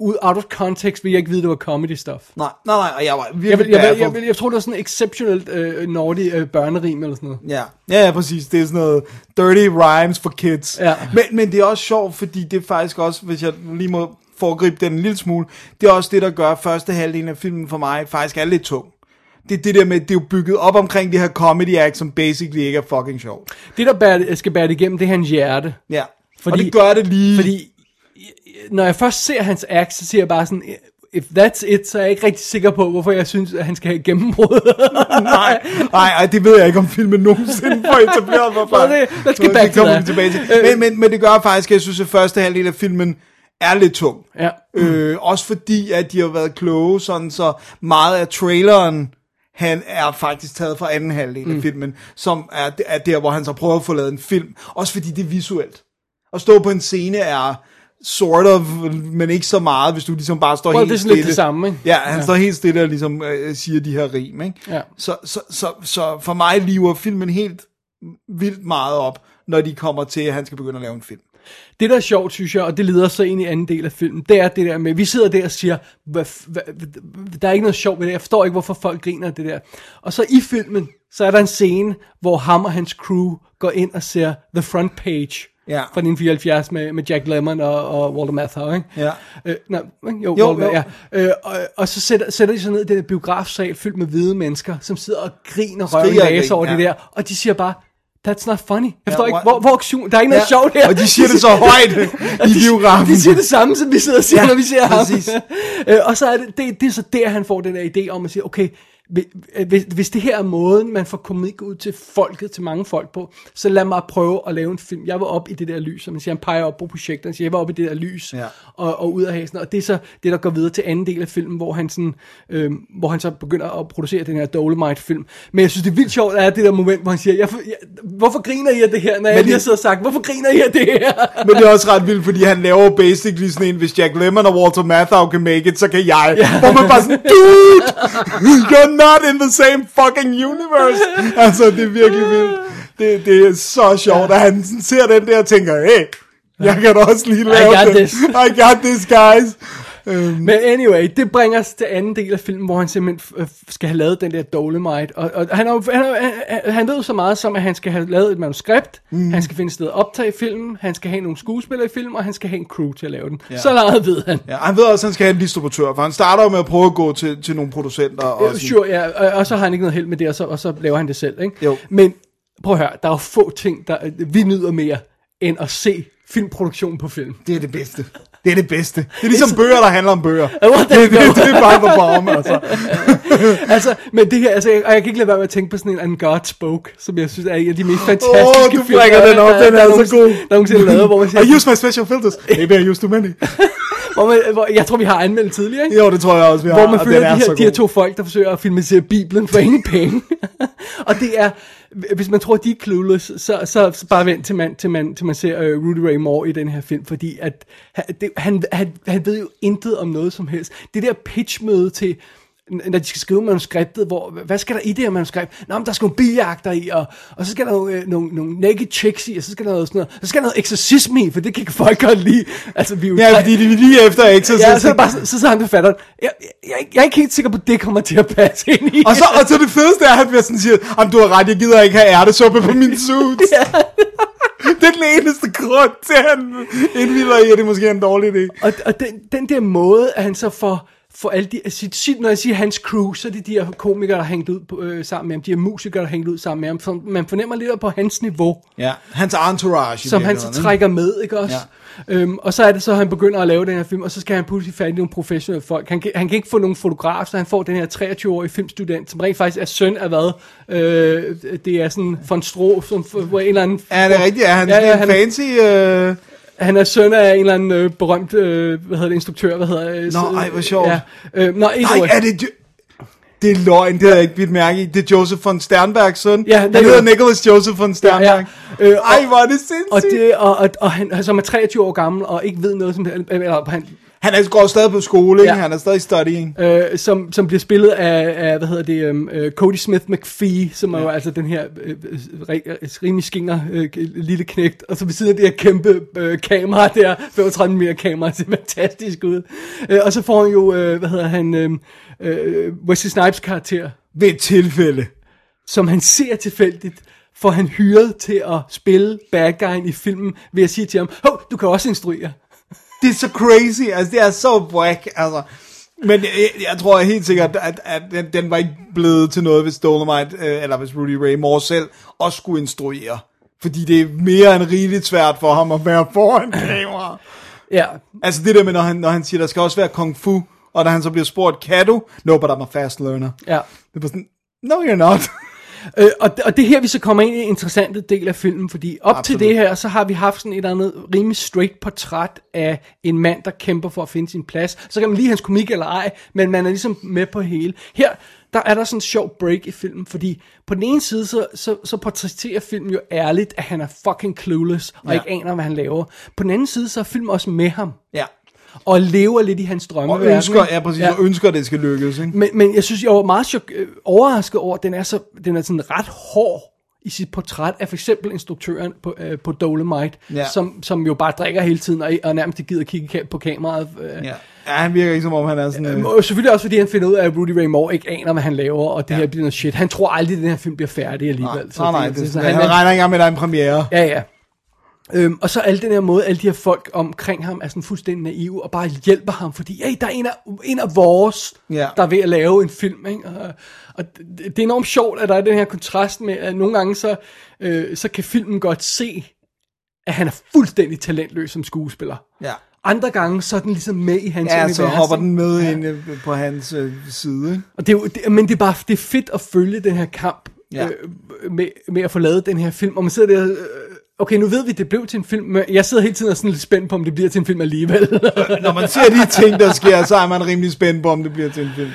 ud out of context, ville jeg ikke vide, det var comedy stuff. Nej, nej, nej, og jeg var virkelig Jeg, jeg, baffled. jeg, vil, jeg tror, det var sådan en exceptionelt øh, naughty øh, børnerim eller sådan noget. Ja. ja, ja, præcis. Det er sådan noget dirty rhymes for kids. Ja. Men, men det er også sjovt, fordi det er faktisk også, hvis jeg lige må foregribe den en lille smule, det er også det, der gør første halvdelen af filmen for mig faktisk er lidt tung. Det er det der med, det er jo bygget op omkring det her comedy act, som basically ikke er fucking sjovt. Det, der bærer, skal bære det igennem, det er hans hjerte. Ja. Fordi- og det gør det lige. Fordi når jeg først ser hans act, så siger jeg bare sådan, if that's it, så er jeg ikke rigtig sikker på, hvorfor jeg synes, at han skal have gennembrud. <laughs> nej, nej, ej, det ved jeg ikke, om filmen nogensinde får etableret mig Nå, det- let's get det back to kommer vi tilbage til. Øh. Men, men, men det gør faktisk, at jeg synes, at første halvdel af filmen er lidt tung. ja. Øh, også fordi, at de har været kloge, sådan så meget af traileren, han er faktisk taget fra anden halvdel Mm. af filmen, som er, er der, hvor han så prøver at få lavet en film. Også fordi det er visuelt. At stå på en scene er sort of, men ikke så meget, hvis du ligesom bare står Well, helt det er stille. lidt det samme, ikke? Ja, han ja. står helt stille og ligesom øh, siger de her rim, ikke? Ja. Så, så, så, så for mig lever filmen helt vildt meget op, når de kommer til, at han skal begynde at lave en film. Det, der er sjovt, synes jeg, og det leder så ind i anden del af filmen, det er det der med, vi sidder der og siger, hvad, hvad, der er ikke noget sjovt ved det, jeg forstår ikke, hvorfor folk griner af det der. Og så i filmen, så er der en scene, hvor ham og hans crew går ind og ser The Front Page, Ja. fra 1974 med, med Jack Lemmon og, og Walter Matthau, ikke? Ja. Øh, nej, jo, Jo, Walter, jo. ja. Øh, og, og så sætter, sætter de sig ned i den biografsal fyldt med hvide mennesker, som sidder og griner røven over griner, det ja. der, og de siger bare, That's not funny. Jeg forstår Ja, ikke, hvor, hvor, der er ikke noget Ja, sjovt her. og de siger det så <laughs> højt i de, biografen. De siger det samme, som vi sidder og siger, ja, når vi ser ham. præcis. <laughs> øh, og så er det, det, det er så der, han får den der idé om at sige, okay, hvis, hvis det her er måden, man får komik ud til folket, til mange folk på, så lad mig prøve at lave en film. Jeg var op i det der lys, som man siger, han peger op på projektet, han siger, jeg var op i det der lys, Ja. og, og ud af hasen, og det er så det, der går videre til anden del af filmen, hvor han, sådan, øh, hvor han så begynder at producere den her Dolomite-film. Men jeg synes, det er vildt sjovt, at er det der moment, hvor han siger, jeg, jeg, hvorfor griner I af det her, når jeg det- lige har siddet og sagt, hvorfor griner I af det her? <laughs> Men det er også ret vildt, fordi han laver basically sådan en, hvis Jack Lemmon og Walter Matthau kan make it, så kan jeg. Ja. Hvor man bare sådan, dude, <laughs> you're not in the same fucking universe. <laughs> Altså, det er virkelig vildt. Det, det er så sjovt, at han ser den der og tænker, hey, jeg kan da også lige lave got det. this. I got this, guys. Øhm, Men anyway, det bringer os til anden del af filmen, hvor han simpelthen skal have lavet den der Dolomite. Og, og han, er, han, er, han, ved så meget som, at han skal have lavet et manuskript, mm. han skal finde sted at optage filmen, han skal have nogle skuespillere i filmen, og han skal have en crew til at lave den. Ja. Så meget ved han. ja, han ved også, at han skal have en distributør, for han starter jo med at prøve at gå til, til nogle producenter. Og Og sådan, sure, ja, og, og så har han ikke noget held med det, og så, og så laver han det selv. Ikke? Jo. Men prøv at høre, der er jo få ting, der vi nyder mere, end at se filmproduktion på film. Det er det bedste. Det er det bedste. Det er ligesom bøger, der handler om bøger. Det, det, det er bare for bombe, altså. <laughs> altså, men det her, altså, jeg, og jeg kan ikke lade være med at tænke på sådan en And God Spoke, som jeg synes er en af de mest fantastiske Åh, du der- den op, den der er så nogensinde- god. Der nogensinde er lavet, hvor man siger, I use my special filters. Maybe I use too many. <laughs> hvor man, hvor, jeg tror, vi har anmeldt tidligere, ikke? Jo, det tror jeg også, vi har. hvor man og følger den er de her, de her to folk, der forsøger at filmatisere Bibelen for ingen penge. <laughs> og det er, hvis man tror, de er clueless, så, så, så bare vent til man, til man, til man ser uh, Rudy Ray Moore i den her film, fordi at, han, det, han, han, han ved jo intet om noget som helst. Det der pitchmøde til, når de skal skrive manuskriptet, hvor, hvad skal der i det her manuskript? Nå, men der skal nogle biljagter i, og, og så skal der nogle, øh, nogle, nogle naked chicks i, og så skal der noget sådan noget, så skal der noget eksorcisme i, for det kan <laughs> folk godt lide. Altså, vi er jo Ja, fordi de er lige efter Exorcist. Ja, så, det bare, så, så sidder han med fatteren. Jeg, jeg, jeg, er ikke helt sikker på, at det kommer til at passe ind i. og, så, og så det fedeste er, at han bliver sådan siger, om du har ret, jeg gider ikke have ærtesuppe på min suit. <laughs> det er den eneste grund til, at han indvilder i, at det måske er en dårlig idé. Og, og den, den der måde, at han så får, får alle de, sit, når jeg siger hans crew, så er det de her komikere, der hængt ud på, øh, sammen med ham, de her musikere, der hængt ud sammen med ham. Så man fornemmer lidt på hans niveau, Ja, hans entourage. som han så trækker med, ikke også? Ja. Øhm, og så er det så, at han begynder at lave den her film, og så skal han pludselig fat i nogle professionelle folk. Han kan, han kan ikke få nogen fotograf, så han får den her 23-årige filmstudent, som rent faktisk er søn af hvad? Øh, det er sådan von Stroh, som hvor en eller anden... Er det rigtigt? Er han Ja, ja, ja, ja, han- fancy? Øh... Han er søn af en eller anden øh, berømt, øh, hvad hedder det, instruktør, hvad hedder øh, Nå, ej, hvor sjovt. Ja. Øh, nå, ikke Nej, er det... Det er løgn, det havde jeg ikke bidt mærke i. Det er Joseph von Sternbergs søn. Ja, han det er hedder Nicholas Joseph von Sternberg. Ja, ja. Øh, Ej, hvor er det sindssygt. Og, det, og, og, og han, som er 23 år gammel, og ikke ved noget som helst, eller han, Han er, går stadig på skole? Ja. Han er stadig studying. øh, som, som bliver spillet af, af hvad hedder det, um, uh, Cody Smith McPhee, som er jo altså den her øh, øh, ri- rimelig skinger øh, lille knægt, og så ved siden af det her kæmpe øh, kamera der, 35 mm kamera, <laughs> ser fantastisk ud. Øh, og så får han jo, øh, hvad hedder han, øh, øh, Wesley Snipes karakter, Ved et tilfælde. som han ser tilfældigt, får han hyret til at spille bad guyen i filmen, ved at sige til ham, hov, du kan også instruere. Det er så crazy, altså det er så whack, altså. Men jeg, jeg tror helt sikkert, at, at den, den var ikke blevet til noget, hvis Dolomite, øh, eller hvis Rudy Ray Moore selv også skulle instruere. Fordi det er mere end rigeligt svært for ham at være foran kamera. <clears throat> Ja, Altså det der med, når han, når han siger, der skal også være kung fu, og da han så bliver spurgt, kan du? No, but I'm a fast learner. ja. Det var sådan, no you're not. <laughs> Øh, og, det- og det er her, vi så kommer ind i en interessant del af filmen, fordi op Absolut. til det her, så har vi haft sådan et eller andet rimelig straight portræt af en mand, der kæmper for at finde sin plads. Så kan man lide hans komik eller ej, men man er ligesom med på hele. Her, der er der sådan en sjov break i filmen, fordi på den ene side, så, så, så portrætterer filmen jo ærligt, at han er fucking clueless, og Ja. ikke aner, hvad han laver. På den anden side, så er filmen også med ham, Ja. Og lever lidt i hans drømme. Og ønsker, ja præcis, ja. og ønsker, at det skal lykkes, ikke? Men, men jeg synes, jeg var meget chok, øh, overrasket over, at den er, så, den er sådan ret hård i sit portræt af for eksempel instruktøren på, øh, på Dolomite, Ja. som, som jo bare drikker hele tiden og, og nærmest gider kigge på kameraet. Øh, Ja. ja, han virker ikke som om, han er sådan... Øh, Og selvfølgelig også, fordi han finder ud af, at Rudy Ray Moore ikke aner, hvad han laver, og det Ja. her bliver noget shit. Han tror aldrig, at den her film bliver færdig alligevel. nej, nej, nej, det, det, så han, han, han regner ikke engang med, at der er en premiere. Ja, ja. Øhm, og så alle den her måde, alle de her folk omkring ham er sådan fuldstændig naive, og bare hjælper ham, fordi hey, der er en af, en af vores, Ja. der er ved at lave en film. Ikke? Og, og det, det er enormt sjovt, at der er den her kontrast med, at nogle gange så, øh, så kan filmen godt se, at han er fuldstændig talentløs som skuespiller. Ja. Andre gange, så er den ligesom med i hans Ja, univers. så hopper den med ind øh, på hans øh, side. Og det er jo, det, men det er bare det er fedt at følge den her kamp Ja. ja. øh, med, med at få lavet den her film. Og man sidder der, øh, okay, nu ved vi, det blev til en film, men jeg sidder hele tiden og sådan lidt spændt på, om det bliver til en film alligevel. <laughs> Når man ser de ting, der sker, så er man rimelig spændt på, om det bliver til en film.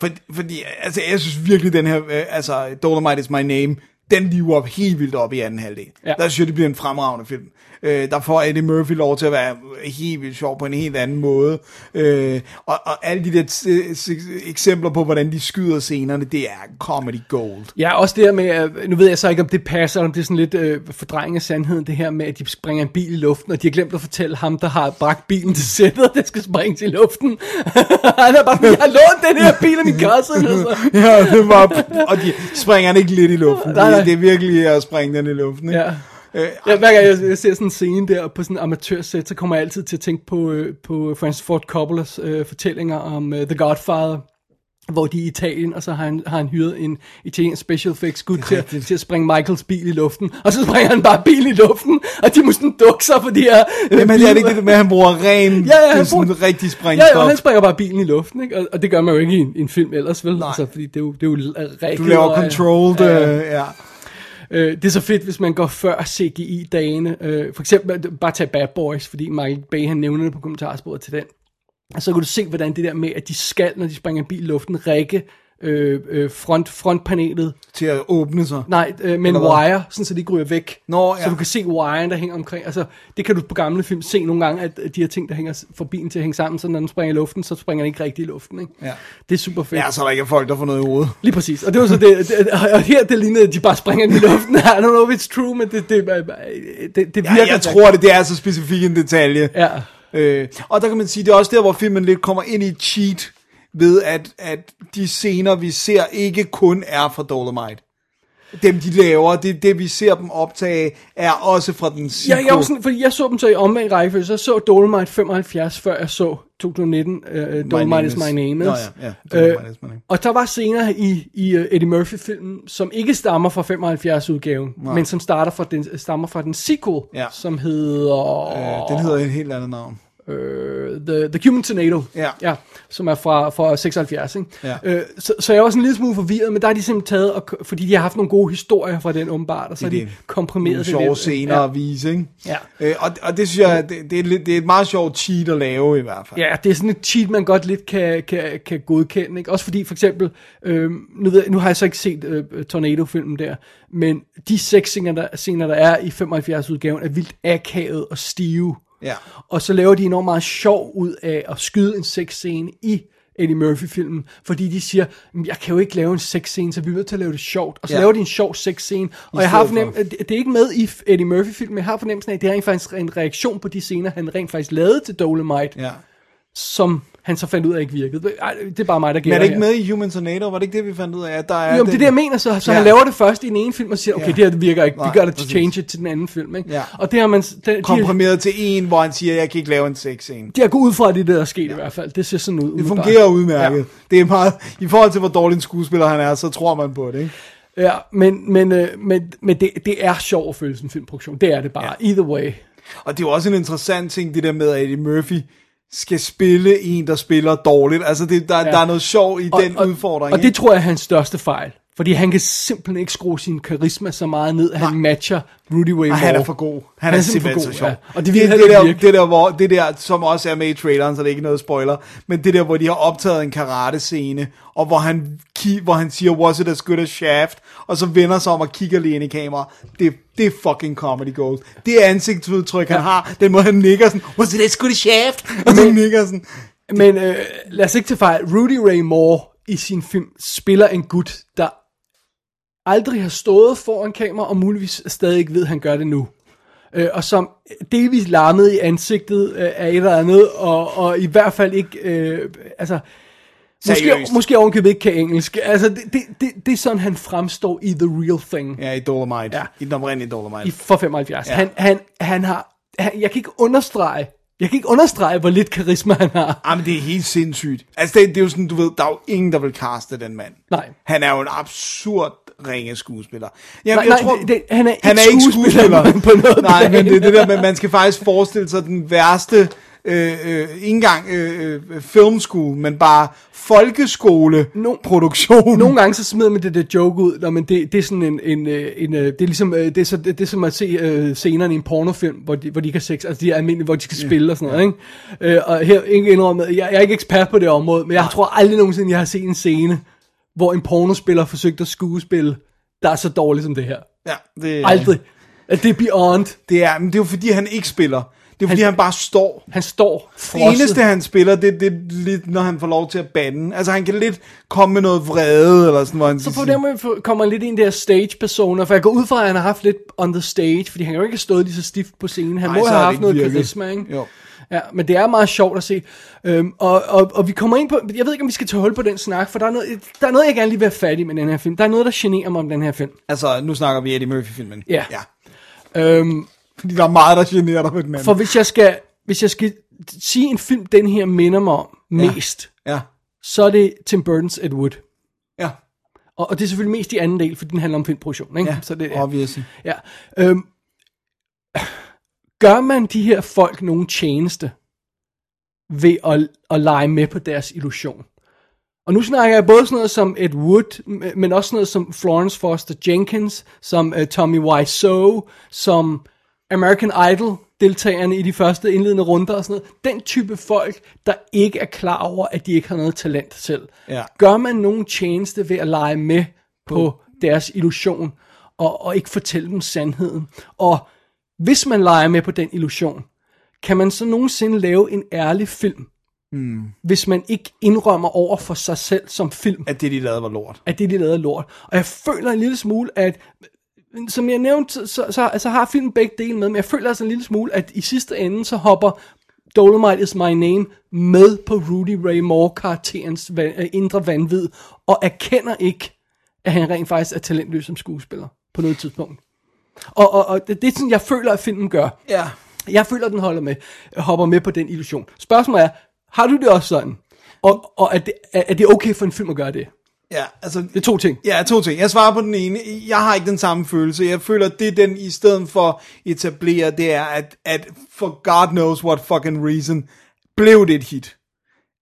For, fordi, altså, jeg synes virkelig, den her, øh, altså, Dolomite is my name, den lever op helt vildt op i anden halvdel. Ja. Der synes jeg, det bliver en fremragende film. Øh, der får Eddie Murphy lov til at være helt vildt sjov på en helt anden måde. Øh, og, og alle de der t- s- eksempler på, hvordan de skyder scenerne, det er comedy gold. ja, også det her med, nu ved jeg så ikke, om det passer, eller om det er sådan lidt øh, fordrejning af sandheden, det her med, at de springer en bil i luften, og de har glemt at fortælle ham, der har bragt bilen til sættet, <laughs> at det skal springes i luften. <laughs> Han er bare, jeg har lånt den her bil af min cousin. <laughs> Altså. ja, det var, og de springer den ikke lidt i luften. Nej, nej. Det, det er virkelig at springe den i luften. Ikke? Ja. Øh, Ja, hver gang jeg, jeg ser sådan en scene der på sådan en amatørsæt, så kommer jeg altid til at tænke på, øh, på Francis Ford Coppolas øh, fortællinger om øh, The Godfather, hvor de er i Italien, og så har han, har han hyret en italiensk special effects gut til, at- til at springe Michaels bil i luften, og så springer han bare bilen i luften, og de må sådan dukke sig for de her øh, Men det er det ikke det med, at han bruger ren, Ja, ja, han sådan bruger- rigtig Ja, sprængstof. ja, og han springer bare bilen i luften, ikke? Og, og det gør man jo ikke i en, en film ellers, vel? Nej. Altså, fordi det er jo, det er jo rækket, Du laver og, controlled, ja, ja. øh, ja. Øh, det er så fedt, hvis man går før CGI-dagene. Øh, for eksempel, bare tage Bad Boys, fordi Michael Bay, han nævner det på kommentarsporet til den. Og så kan du se, hvordan det der med, at de skal, når de springer en bil i luften, række øh, øh, front, frontpanelet, Til at åbne sig. nej, øh, med en Eller hvad? wire, sådan så de ikke ryger væk. Nå, ja. Så du kan se wiren, der hænger omkring. Altså, det kan du på gamle film se nogle gange, at de her ting, der hænger for bilen til at hænge sammen, så når den springer i luften, så springer den ikke rigtig i luften. Ikke? Ja. Det er super fedt. Ja, så der ikke er folk, der får noget i hovedet. Lige præcis. Og det var så det, det og her det lignede, at de bare springer i luften. <laughs> I don't know if it's true, men det, det, det, det Ja, virker. jeg tror, det, det er så specifik en detalje. Ja. Øh, og der kan man sige, det er også der, hvor filmen lidt kommer ind i cheat, ved at, at de scener, vi ser, ikke kun er fra Dolomite. Dem, de laver, det, det vi ser dem optage, er også fra den Ja, sequel. jeg, var sådan, fordi jeg så dem så i omvendt rækkefølge, så jeg så Dolomite 75, før jeg så 2019, uh, Dolomite Name is is- my name. Nå is. ja, ja, Øh, Dolomite is my name. og der var scener i, i uh, Eddie Murphy-filmen, som ikke stammer fra 75-udgaven, men som starter fra den, stammer fra den sequel, Ja. som hedder... Øh, den hedder et helt andet navn. Øh, The, The Human Tornado, Ja. ja som er fra, fra 76. Ikke? Ja. Øh, så, så jeg var sådan en lille smule forvirret, men der er de simpelthen taget, og, fordi de har haft nogle gode historier fra den åbenbart, og så har de er komprimeret det sjove lidt. scener Ja. at vise, ikke? Ja. Øh, og, og det synes jeg, det, det, er lidt, det er et meget sjovt cheat at lave i hvert fald. Ja, det er sådan et cheat, man godt lidt kan, kan, kan godkende. Ikke? Også fordi, for eksempel, øh, nu, ved, nu har jeg så ikke set øh, Tornado-filmen der, men de seks scener, der, scener, der er i 75-udgaven, er vildt akavet og stive. Ja. Og så laver de enormt meget sjov ud af at skyde en sexscene i Eddie Murphy-filmen, fordi de siger, "Men jeg kan jo ikke lave en sexscene, så vi er nødt til at lave det sjovt. Og så Ja. laver de en sjov sexscene, og jeg har stedet fornemt, for- at det er ikke med i Eddie Murphy-filmen, men jeg har fornemmelsen af, at det er rent faktisk en reaktion på de scener, han rent faktisk lavede til Dolomite, ja. som han så fandt ud af ikke virkede. Ej, det er bare mig, der Men gætter er det ikke her. med i Human Tornado? Var det ikke det, vi fandt ud af? At der er Jo, men det er det, jeg mener, så, så Ja. han laver det først i den ene film, og siger, okay, Ja. det her det virker ikke, Nej, vi gør det præcis. change it til den anden film, ikke? Ja. Og det har man, det, de, komprimeret til en, hvor han siger, jeg kan ikke lave en sexscene. de har gået ud fra, at det er det, der er sket ja. i hvert fald. Det ser sådan ud. Det fungerer udmærket. Ja. Det er meget, i forhold til hvor dårlig en skuespiller han er, så tror man på det, ikke? Ja, men, men, øh, men, men det, det er sjovt at følge sådan en filmproduktion. Det er det bare. Ja. Either way. Og det er jo også en interessant ting, det der med, Eddie Murphy skal spille en, der spiller dårligt. Altså, det, der, ja. der er noget sjov i Og, den og, udfordring. Og det tror jeg er hans største fejl. Fordi han kan simpelthen ikke skrue sin karisma så meget ned, at han matcher Rudy. Ej, han er for god. Han, han er, simpelthen, så sjov. Ja. Og det det, det, der, virke. det, der, hvor, det der, som også er med i traileren, så det er ikke noget spoiler, men det der, hvor de har optaget en karate-scene, og hvor han, hvor han siger, was it as good as Shaft, og så vender sig om og kigger lige ind i kamera. Det, det er fucking comedy gold. Det er ansigtsudtryk, ja. han har. Den måde, han nikker sådan, was it as good Shaft? Og så nikker sådan. Men øh, lad os ikke tage fejl. Rudy Ray Moore i sin film spiller en gut, der aldrig har stået foran kamera, og muligvis stadig ikke ved, at han gør det nu. Øh, og som delvis larmet i ansigtet øh, af et eller andet, og, og i hvert fald ikke, øh, altså, Seriøst. måske ovenkøbet ikke kan engelsk. Altså, det, det, det, det er sådan, han fremstår i The Real Thing. Ja, i Dolomite. Ja. I den oprindelige Dolomite. i for 75. Ja. Han, han, han har, han, jeg kan ikke understrege, jeg kan ikke understrege, hvor lidt karisma han har. Jamen, det er helt sindssygt. Altså, det, det er jo sådan, du ved, der er jo ingen, der vil kaste den mand. Nej. Han er jo en absurd ringe skuespiller. Jamen, Nej, jeg nej, tror, det- det- han er ikke han er ikke skuespiller skuespiller. på noget Nej, men plan. det er det der med, man skal faktisk forestille sig den værste, øh, øh, ikke engang øh, øh, filmskole, men bare folkeskoleproduktion. Nogle gange så smider man det der joke ud, når man det, det er sådan en, en, øh, en øh, det er ligesom, det er, så, det, er som at se øh, scenerne i en pornofilm, hvor de, hvor de kan sex, altså de er almindelige, hvor de skal spille og sådan noget, ikke? Øh, og her, indrømmet, jeg, jeg er ikke ekspert på det område, men jeg tror aldrig nogensinde, jeg har set en scene, hvor en pornospiller forsøgte at skuespille, der er så dårligt som det her. Ja, det, Aldrig. At det er beyond. Det er, men det er jo fordi, han ikke spiller. Det er fordi, han, Han- bare står. Han står Det frosset. eneste, han spiller, det, det er lidt, når han får lov til at bande. Altså, han kan lidt komme med noget vrede, eller sådan, hvor han Så på den måde kommer han lidt ind i der stage-personer, for jeg går ud fra, at han har haft lidt on the stage, fordi han jo ikke stået lige så stift på scenen. Han Ej, må have det haft noget virket. karisma, ikke? Jo. Ja, men det er meget sjovt at se. Øhm, og, og, og vi kommer ind på, jeg ved ikke, om vi skal tage hul på den snak, for der er noget, der er noget jeg gerne lige vil have fat i med den her film. Der er noget, der generer mig om den her film. Altså, nu snakker vi Eddie Murphy-filmen. Ja. ja. Øhm, Fordi der er meget, der generer dig ved den anden. for hvis jeg skal, hvis jeg skal sige en film, den her minder mig om mest, Ja, så er det Tim Burton's Ed Wood. ja, Og, og det er selvfølgelig mest i anden del, for den handler om filmproduktion, ikke? ja, så det, obviously. Ja. Øhm, gør man de her folk nogen tjeneste ved at, at lege med på deres illusion? Og nu snakker jeg både sådan noget som Ed Wood, men også sådan noget som Florence Foster Jenkins, som uh, Tommy Wiseau, som American Idol deltagerne i de første indledende runder og sådan noget. Den type folk, der ikke er klar over, at de ikke har noget talent selv. Ja. Gør man nogen tjeneste ved at lege med på deres illusion, og, og ikke fortælle dem sandheden? Og hvis man leger med på den illusion, kan man så nogensinde lave en ærlig film, mm. hvis man ikke indrømmer over for sig selv som film, At det, de lavede, var lort. at det, de lavede er lort. Og jeg føler en lille smule, at som jeg nævnte, så, så, så har filmen begge dele med, men jeg føler altså en lille smule, at i sidste ende, så hopper Dolomite is my name med på Rudy Ray Moore karakterens va- øh, indre vanvid, og erkender ikke, at han rent faktisk er talentløs som skuespiller på noget tidspunkt. Og, og, og det, det er sådan, jeg føler, at filmen gør. Ja. Jeg føler, at den holder med, hopper med på den illusion. Spørgsmålet er, har du det også sådan? Og, og er, det, er, er det okay for en film at gøre det? Ja, altså... Det er to ting. Ja, to ting. Jeg svarer på den ene. Jeg har ikke den samme følelse. Jeg føler, at det den i stedet for etablere, det er, at, at for God knows what fucking reason, blev det et hit.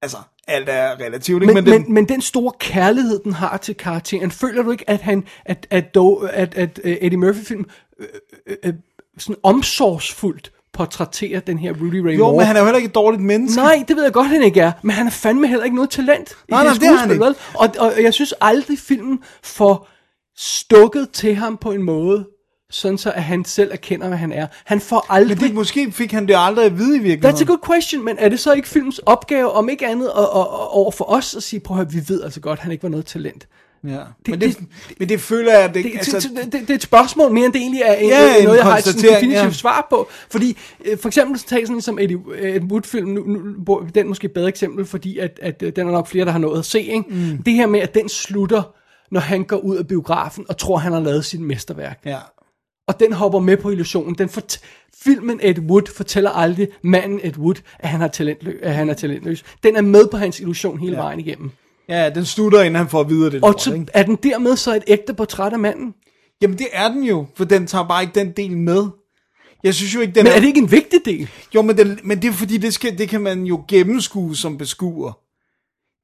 Altså, alt er relativt, ikke? Men, den, men, men den store kærlighed, den har til karakteren, føler du ikke, at han, at, at, Do, at, at uh, Eddie Murphy-film øh, øh, øh, sådan omsorgsfuldt portrætterer den her Rudy Ray jo, Moore? men han er jo heller ikke et dårligt menneske. Nej, det ved jeg godt, han ikke er. Men han er fandme heller ikke noget talent. i Nej, nej, det er han ikke. vel? Og, og jeg synes aldrig, filmen får stukket til ham på en måde, sådan så at han selv erkender, hvad han er. Han får aldrig... Men det, måske fik han det aldrig at vide i virkeligheden. That's a good question, men er det så ikke filmens opgave, om ikke andet, at, at, at, over for os at sige, prøv at høre, vi ved altså godt, at han ikke var noget talent. Ja. Det- men, det, det- men det føler jeg, det, Det, altså, det, det, det er et spørgsmål mere end det egentlig er en, Ja, en noget, jeg har et definitivt ja. svar på. Fordi øh, for eksempel så tag sådan som Eddie, Ed Wood-film, nu, nu, den er måske et bedre eksempel, fordi at, at øh, den er nok flere, der har nået at se. Ikke? Mm. Det her med, at den slutter, når han går ud af biografen og tror, han har lavet sit mesterværk. ja. Og den hopper med på illusionen. Den fort- filmen Ed Wood fortæller aldrig manden Ed Wood, at han, har talentlø- at han er talentløs. Den er med på hans illusion hele ja. vejen igennem. Ja, den slutter, inden han får at vide det. Og lort, så ikke? er den dermed så et ægte portræt af manden. Jamen det er den jo, for den tager bare ikke den del med. Jeg synes jo ikke, den Men er det ikke en vigtig del? Jo, men, den, men det er fordi, det, skal, det kan man jo gennemskue som beskuer.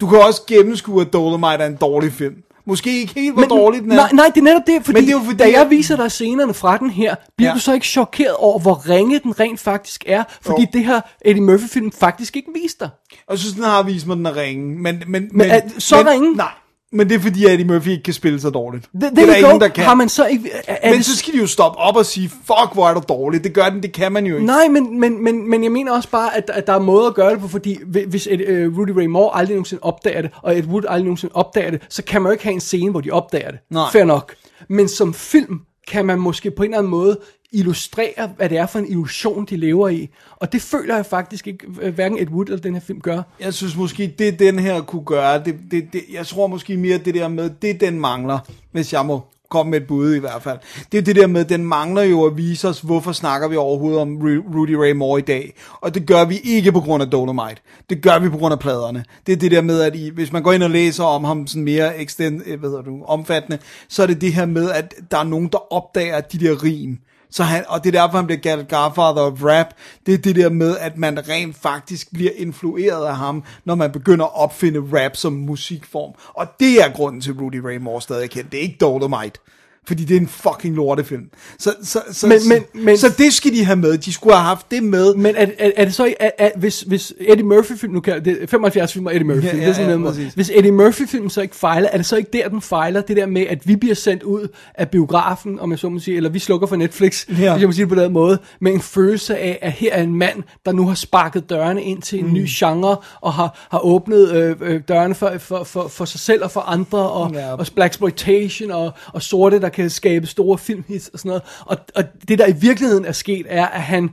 Du kan også gennemskue, at Dolomite er en dårlig film. Måske ikke helt, hvor dårlig den er. Nej, nej, det er netop det, fordi, Men det er jo fordi, da jeg viser dig scenerne fra den her, bliver Ja. du så ikke chokeret over, hvor ringe den rent faktisk er, fordi Jo. det her Eddie Murphy-film faktisk ikke viste dig. Og jeg synes, den har vist mig, den er ringe. Men, men, Men er- så men, ringe? Nej, men det er fordi, at Eddie Murphy ikke kan spille så dårligt. Det, det er der ingen, der kan. Har man så ikke... Er, er men det, så skal de jo stoppe op og sige, fuck, hvor er du dårlig. Det gør den, det kan man jo ikke. Nej, men, men, men, men jeg mener også bare, at, at der er måder at gøre det på, fordi hvi- hvis Ed, uh, Rudy Ray Moore aldrig nogensinde opdager det, og Ed Wood aldrig nogensinde opdager det, så kan man jo ikke have en scene, hvor de opdager det. Nej. Fair nok. Men som film kan man måske på en eller anden måde illustrerer, hvad det er for en illusion, de lever i. Og det føler jeg faktisk ikke, øh, hverken Ed Wood eller den her film gør. Jeg synes måske, det den her kunne gøre, det, det, det, jeg tror måske mere det der med, det den mangler, hvis jeg må komme med et bud i hvert fald. Det er det der med, den mangler jo at vise os, hvorfor snakker vi overhovedet om Rudy Ray Moore i dag. Og det gør vi ikke på grund af Dolomite. Det gør vi på grund af pladerne. Det er det der med, at I, hvis man går ind og læser om ham sådan mere extend, øh, hvad hedder du, omfattende, så er det det her med, at der er nogen, der opdager de der rim. Så han, og det er derfor, han bliver kaldt Godfather of Rap. Det er det der med, at man rent faktisk bliver influeret af ham, når man begynder at opfinde rap som musikform. Og det er grunden til Rudy Ray Moore stadig er kendt. Det er ikke Dolomite. Fordi det er en fucking lortefilm. Så, så, så, Men- men- men- så det skal de have med. De skulle have haft det med. Men er, er, er det så ikke, er, er, hvis, hvis Eddie Murphy-film, nu kan det er 75 film af Eddie Murphy, Ja, ja, det er sådan ja, noget, hvis Eddie Murphy-film så ikke fejler, er det så ikke der, den fejler, det der med, at vi bliver sendt ud af biografen, om jeg så må sige, eller vi slukker for Netflix, Ja. hvis jeg må sige det på den måde, med en følelse af, at her er en mand, der nu har sparket dørene ind til en Mm. ny genre, og har, har åbnet øh, øh, dørene for, for, for, for sig selv og for andre, og, Ja. og black exploitation og, og sorte, der kan skabe store filmhits og sådan noget. Og, og det, der i virkeligheden er sket, er, at han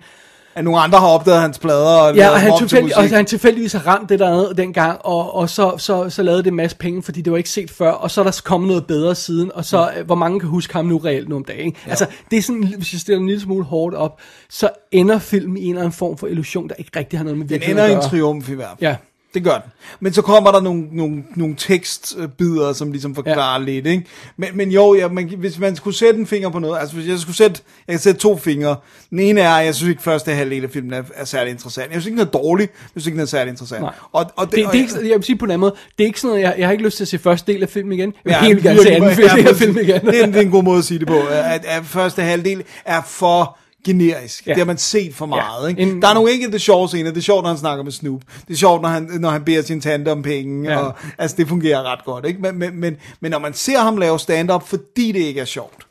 At nogle andre har opdaget hans plader. Og Ja, og han, tilfældig, og han tilfældigvis har ramt det der dengang, og, og så, så, så lavede det en masse penge, fordi det var ikke set før, og så er der kommet noget bedre siden, og så, Mm. øh, hvor mange kan huske ham nu reelt nu om dagen, ikke? Altså, det er sådan, hvis jeg stiller en lille smule hårdt op, så ender filmen i en eller anden form for illusion, der ikke rigtig har noget med Den virkeligheden ender i at en gøre. triumf i hvert fald. Ja. Det gør den. Men så kommer der nogle, nogle, nogle tekstbider, som ligesom forklarer ja. lidt, ikke? Men, men jo, ja, man, hvis man skulle sætte en finger på noget, altså hvis jeg skulle sætte, jeg kan sætte to fingre. Den ene er, jeg synes ikke første halvdel af filmen er, er særlig interessant. Jeg synes ikke, den er dårlig, jeg synes ikke, den er særlig interessant. Nej. Og, og Det, det, og det er ikke, jeg vil sige på en anden måde, det er ikke sådan noget, jeg, jeg har ikke lyst til at se første del af filmen igen. Jeg vil Ja, helt gerne se anden del af filmen igen. Det er, en, det er en god måde at sige det på, at, at første halvdel er for generisk. Ja. Det har man set for meget. Ja. Ikke? En- Der er nogle enkelte sjove scener. Det er sjovt, når han snakker med Snoop. Det er sjovt, når han, når han beder sin tante om penge. Ja. Ja. Og, altså, det fungerer ret godt. Ikke? Men, men, men, men når man ser ham lave stand-up, fordi det ikke er sjovt,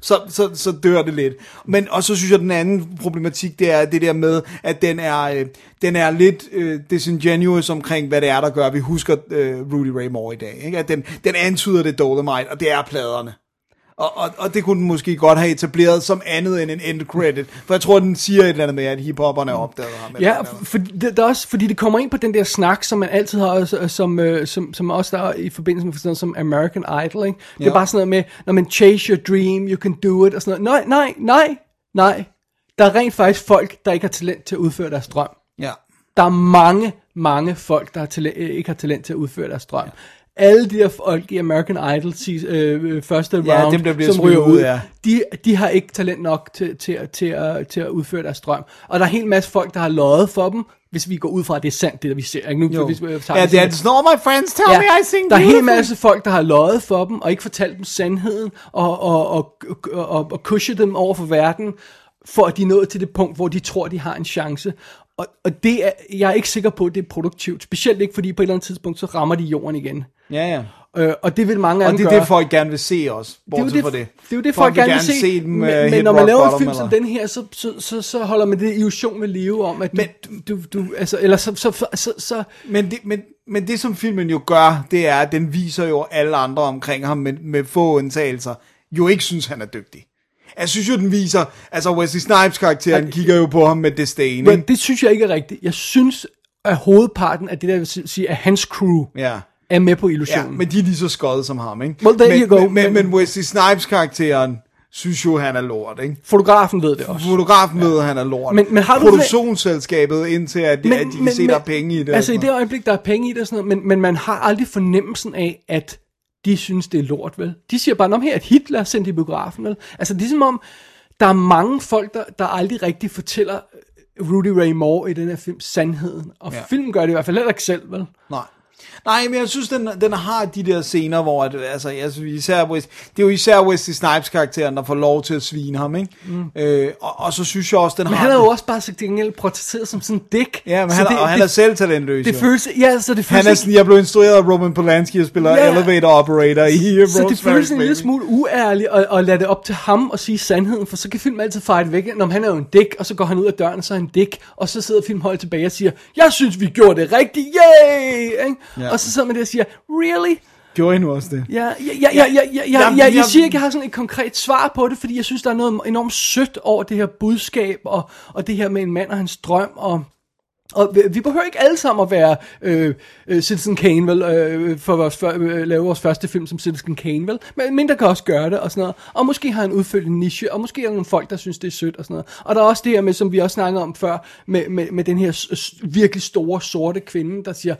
så, så, så dør det lidt. Men, og så synes jeg, at den anden problematik, det er det der med, at den er, øh, den er lidt øh, disingenuous omkring, hvad det er, der gør, at vi husker øh, Rudy Ray Moore i dag. Ikke? At den, den antyder det Dolomite, og det er pladerne. Og, og, og det kunne den måske godt have etableret som andet end en end credit. For jeg tror, den siger et eller andet med, at hiphopperne opdagede ham. Ja, for, det, er også, fordi det kommer ind på den der snak, som man altid har, øh, som, øh, som, som også der er i forbindelse med sådan noget som American Idol, ikke? Det er Ja. bare sådan noget med, når man chase your dream, you can do it, og sådan noget. Nej, nej, nej, nej. Der er rent faktisk folk, der ikke har talent til at udføre deres drøm. Ja. Der er mange, mange folk, der har talent, øh, ikke har talent til at udføre deres drøm. Alle de der folk i American Idol øh, øh, første Ja, round, dem, der bliver som ryger ud, ja. de, de har ikke talent nok til, til, til, at, til at udføre deres drøm. Og der er en hel masse folk, der har løjet for dem, hvis vi går ud fra, at det er sandt, det der vi ser. Ikke? Nu, Jo. hvis vi tager Ja, det er, not my friends tell me I sing der er en hel masse folk, der har løjet for dem, og ikke fortalt dem sandheden, og, og, og, og, og, og dem over for verden, for at de er nået til det punkt, hvor de tror, de har en chance. Og, og det er, jeg er ikke sikker på, at det er produktivt. Specielt ikke, fordi på et eller andet tidspunkt, så rammer de jorden igen. Ja, ja. Øh, og det vil mange af Og det er gøre. det, folk gerne vil se også, bortset det, fra det. det er jo det, folk, gerne vil se. dem, men, øh, men når man laver en film eller- som den her, så, så, så, så holder man det illusion ved live om, at du, du, du, altså, eller så, så, så, så, så Men det, men, men det, som filmen jo gør, det er, at den viser jo alle andre omkring ham med, med få undtagelser, jo ikke synes, han er dygtig. Jeg synes jo, den viser, altså Wesley Snipes karakteren kigger jo på ham med disdain, Men ikke? det synes jeg ikke er rigtigt. Jeg synes, at hovedparten af det der, vil sige, at hans crew Ja. er med på Ja, illusionen. men de er lige så skøjet som ham, ikke? Well, there men, you go. Men, men, Men- men Wesley Snipes karakteren synes jo, han er lort, ikke? Fotografen ved det også. Fotografen ved, at han er lort. Men- men har du- Produktionsselskabet indtil, at, at de kan se, der er penge i det. Altså i det øjeblik, der er penge i det og sådan noget, men, men man har aldrig fornemmelsen af, at de synes, det er lort, vel? De siger bare, om her er et hit, lad os sende det i biografen, vel? Altså det er som om, der er mange folk, der, der aldrig rigtig fortæller Rudy Ray Moore i den her film sandheden. Og ja. filmen gør det i hvert fald heller ikke selv, vel? Nej. Nej, men jeg synes, den, den har de der scener, hvor at, altså, jeg synes, især West, det er jo især Wesley Snipes karakteren, der får lov til at svine ham, ikke? Mm. Øh, og, og, så synes jeg også, den Men har... han er jo også bare så gengæld portrætteret som sådan en dick. Ja, men han, det, og han det, er selv talentløs. Det jo. føles, ja, så det føles han er sådan, jeg blev instrueret af Roman Polanski og spiller Ja. elevator operator i Så det føles en lille smule uærligt at, at lade det op til ham og sige sandheden, for så kan filmen altid fejre det væk. Når han er jo en dick, og så går han ud af døren, og så er han en dick, og så sidder filmholdet tilbage og siger, jeg synes, vi gjorde det rigtigt, yay! Ikke? Ja. Og så sidder man der og siger, really? Gjorde I nu også det? Ja, ja, ja, ja, ja, ja, ja, ja, jeg siger ikke, jeg har sådan et konkret svar på det, fordi jeg synes, der er noget enormt sødt over det her budskab, og, og det her med en mand og hans drøm, og og vi, behøver ikke alle sammen at være øh, øh, Citizen Kane, vel, øh, for vores, for, øh, lave vores første film som Citizen Kane, vel, men mindre kan også gøre det, og sådan noget, og måske har en udfølgende niche, og måske er der nogle folk, der synes, det er sødt, og sådan noget, og der er også det her med, som vi også snakkede om før, med, med, med den her virkelig store, sorte kvinde, der siger,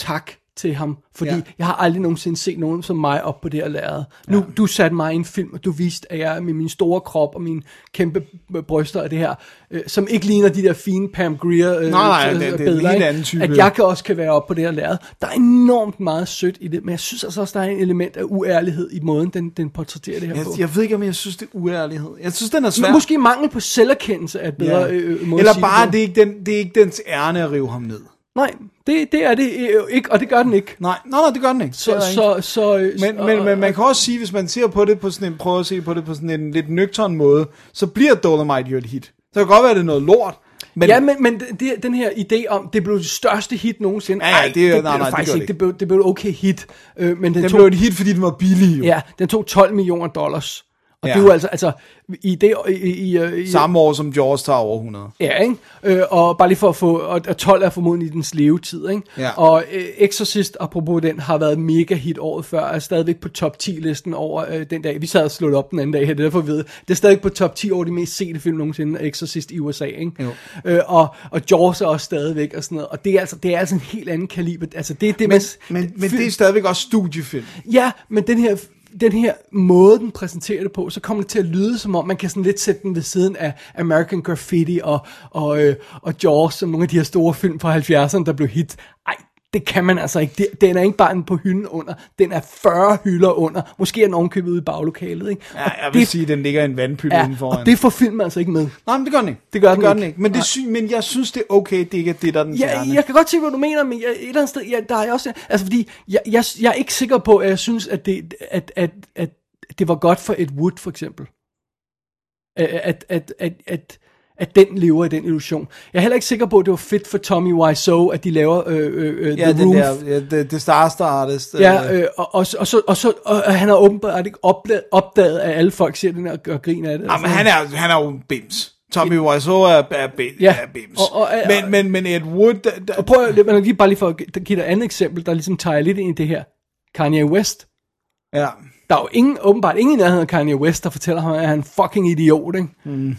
tak til ham, fordi Ja. jeg har aldrig nogensinde set nogen som mig op på det her lærred. Nu, ja. du satte mig i en film, og du viste, at jeg med min store krop og mine kæmpe bryster og det her, øh, som ikke ligner de der fine Pam Grier øh, nej, øh, det- det er en billeder, helt ikke? anden type. At jeg kan også kan være op på det her lærred. Der er enormt meget sødt i det, men jeg synes altså også, der er en element af uærlighed i måden, den, den portrætterer det her Jeg, på. jeg ved ikke, om jeg synes, det er uærlighed. Jeg synes, den er svær. Måske mangel på selverkendelse er et bedre Ja. øh, måde Eller bare, det, det er, ikke den, det er ikke dens ærne at rive ham ned. Nej, det, det er det øh, ikke, og det gør den ikke. Nej, nej, nej det gør den ikke. Det Så, så, så, øh, Men, og- men, men man kan også sige, hvis man ser på det på sådan en, prøver at se på det på sådan en lidt nøgtern måde, så bliver Dolomite jo et hit. Så kan godt være, at det er noget lort. Men, ja, men, men det, den her idé om, det blev det største hit nogensinde. Ja, ja, Ej, det er- det nej, nej, det det faktisk gør ikke. det Det blev, det blev et okay hit. Øh, men den, den tog, blev et hit, fordi den var billig jo. Ja, den tog 12 millioner dollars. Og Ja. det var altså, altså i det, i, i, i, i Samme år som Jaws tager over 100. Ja, ikke? Øh, og bare lige for at få, og, og 12 er formodentlig i dens levetid, ikke? Ja. Og øh, Exorcist, apropos den, har været mega hit året før, er stadigvæk på top 10 listen over øh, den dag. Vi sad og slået op den anden dag her, det er derfor vi ved. Det er stadig på top 10 over de mest sete film nogensinde, Exorcist i USA, ikke? Jo. Øh, og, og Jaws er også stadigvæk og sådan noget. Og det er altså, det er altså en helt anden kaliber. Altså, det er det, Men, man, men, men det er stadigvæk også studiefilm. Ja, men den her, den her måde, den præsenterer det på, så kommer det til at lyde, som om man kan sådan lidt sætte den ved siden af American Graffiti og, og, øh, og Jaws, som nogle af de her store film fra 70'erne, der blev hit. Ej, det kan man altså ikke. Det- Den er ikke bare en på hylden under, den er 40 hylder under. Måske er den ovenkøbet ude i baglokalet, ikke? Ja, jeg vil det, sige, at den ligger i en vandpytte ja, inden foran. og det får filmen altså ikke med. Nej, men det gør den ikke. Det gør den gør ikke. den ikke. Men, det sy- men jeg synes, det er okay, det ikke er det, der er den Ja, kerne. jeg kan godt se, hvad du mener, men jeg, et eller andet sted, ja, der er jeg også, altså fordi, jeg, jeg, jeg er ikke sikker på, at jeg synes, at det, at, at, at det var godt for Ed Wood, for eksempel. At, at, at, at, at, at den lever i den illusion. Jeg er heller ikke sikker på, at det var fedt for Tommy Wiseau, at de laver øh, øh, øh, Ja, The Room. der, ja, det, det Star Star Artist. Ja, øh, og, og, så- og, så, og, så, og han har åbenbart ikke opdaget, opdaget, at alle folk ser den og, og griner af det. Jamen, han er, han er jo en bims. Tommy Wiseau er, er, er, Ja. er bims. Og- og- og- men, men, men Ed Wood... Der, der, Og prøv at, lige, bare lige for at give dig et andet eksempel, der ligesom tager lidt ind i det her. Kanye West. ja. Der er jo ingen, åbenbart ingen i nærheden af Kanye West, der fortæller ham, at han er en fucking idiot, ikke? Mm.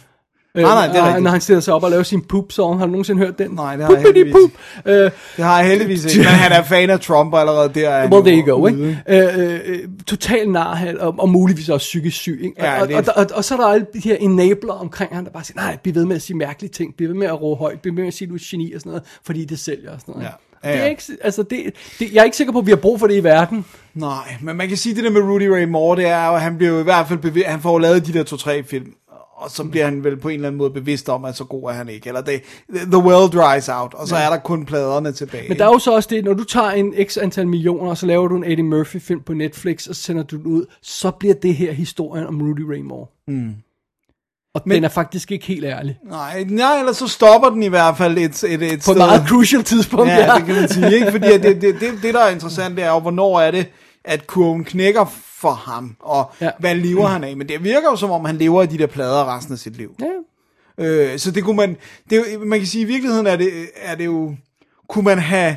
Øh, Nej, nej, det er og rigtigt. Når han stiller sig op og laver sin poop-song, har du nogensinde hørt den? Nej, det har jeg heldigvis poop. Øh, Det har jeg heldigvis ikke. Men han er fan af Trump allerede der. Er well, there you go, ikke? Øh, øh, øh, total narhat, og, og muligvis også psykisk syg, ikke? Ja, og, det- og, og, og, og, så er der alle de her enabler omkring ham, der bare siger, nej, bliv ved med at sige mærkelige ting, bliv ved med at råbe højt, bliv ved med at sige, du er geni og sådan noget, fordi det sælger og sådan noget. Ja. Ja, Det ja. er ikke, altså det, det, jeg er ikke sikker på, at vi har brug for det i verden. Nej, men man kan sige, det der med Rudy Ray Moore, det er jo, at han bliver jo i hvert fald bevidst, han får lavet de der to-tre film, og så bliver han vel på en eller anden måde bevidst om, at så god er han ikke. Eller det, the well dries out, og så er der kun pladerne tilbage. Men der er jo så også det, når du tager en x antal millioner, og så laver du en Eddie Murphy film på Netflix, og så sender du den ud, så bliver det her historien om Rudy Ray Moore. Mm. Og Men, den er faktisk ikke helt ærlig. Nej, nej, eller så stopper den i hvert fald et, et, et På et meget crucial tidspunkt, Ja, det kan man sige, ikke? Fordi det, det, det, det, der er interessant, det er jo, hvornår er det, at kurven knækker for ham, og Ja. hvad lever han af? Men det virker jo som om, han lever af de der plader resten af sit liv. Ja. Øh, så det kunne man, det man kan sige, i virkeligheden er det, er det jo, kunne man have,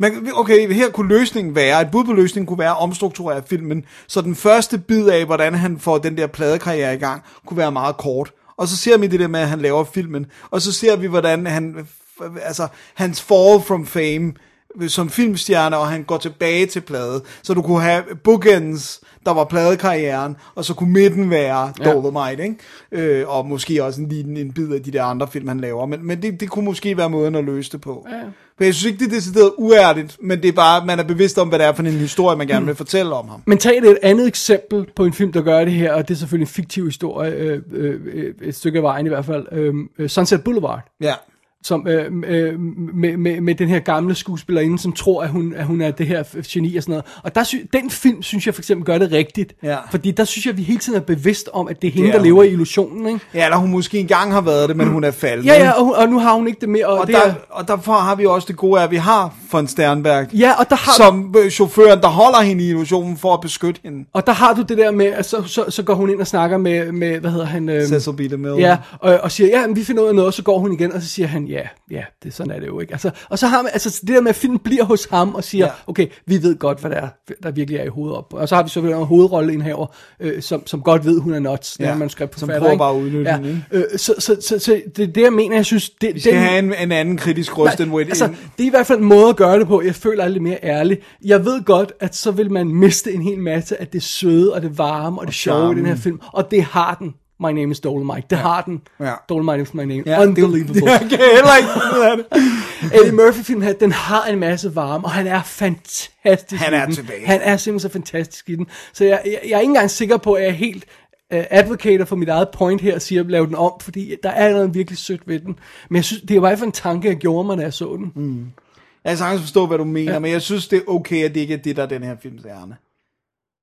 man, okay, her kunne løsningen være, et bud på løsningen kunne være at omstrukturere filmen, så den første bid af, hvordan han får den der pladekarriere i gang, kunne være meget kort. Og så ser vi det der med, at han laver filmen, og så ser vi, hvordan han, altså, hans fall from fame, som filmstjerne, og han går tilbage til plade. Så du kunne have bookends, der var pladekarrieren, og så kunne midten være Dolomite, ikke? Øh, og måske også en liten en bid af de der andre film, han laver. Men, men det, det kunne måske være måden at løse det på. Ja. For jeg synes ikke, det er decideret uærligt, men det er bare, man er bevidst om, hvad det er for en historie, man gerne vil fortælle om ham. Men tag et andet eksempel på en film, der gør det her, og det er selvfølgelig en fiktiv historie, øh, øh, øh, et stykke af vejen i hvert fald, øh, øh, Sunset Boulevard. Ja. Som, øh, øh, med, med, med den her gamle skuespillerinde, som tror, at hun, at hun er det her geni og sådan noget. Og der sy- den film, synes jeg for eksempel, gør det rigtigt. Ja. Fordi der synes jeg, at vi hele tiden er bevidst om, at det er hende, Det er der lever hun. i illusionen. Ikke? Ja, eller hun måske engang har været det, men hun er faldet. Ja, ja, og, hun- og nu har hun ikke det mere. Og, Og, det der, er, og derfor har vi også det gode, at vi har von Sternberg. Ja, og der har- Som øh, chaufføren, der holder hende i illusionen for at beskytte hende. og der har du det der med, at så, så, så går hun ind og snakker med, med hvad hedder han? Øh, Cecil B. DeMille. Ja, og, og siger, ja, men vi finder ud af noget, og så går hun igen, og så siger han, ja, ja, det, sådan er det jo ikke. Altså, og så har man, altså det der med, at filmen bliver hos ham og siger, Ja. okay, vi ved godt, hvad der, er, der virkelig er i hovedet op. Og så har vi selvfølgelig en hovedrolleindhaver, øh, som, som godt ved, hun er nuts, Ja, ja, manuskript som prøver bare at udnytte ja, øh, så, så, så, så, det er det, jeg mener, jeg synes, det, Vi skal have en, en anden kritisk røst end Wade. altså, det er i hvert fald en måde at gøre det på. Jeg føler lidt mere ærligt. Jeg ved godt, at så vil man miste en hel masse af det søde og det varme og det sjove i den her film. Og det har den. My name is Dolomite. Det ja. har den. Ja. Dolomite is my name. Ja, Unbelievable. Det, <laughs> jeg kan heller ikke det. Eddie Murphy-film her, den har en masse varme, og han er fantastisk Han er tilbage. Han er simpelthen så fantastisk i den. Så jeg, jeg, jeg er ikke engang sikker på, at jeg er helt uh, advocater for mit eget point her, og siger, at lave den om, fordi der er noget virkelig sødt ved den. Men jeg synes, det var i hvert fald en tanke, jeg gjorde mig, da jeg så den. Mm. Jeg kan sagtens forstå, hvad du mener. Ja. men jeg synes, det er okay, at det ikke er det, der er den her films ærne.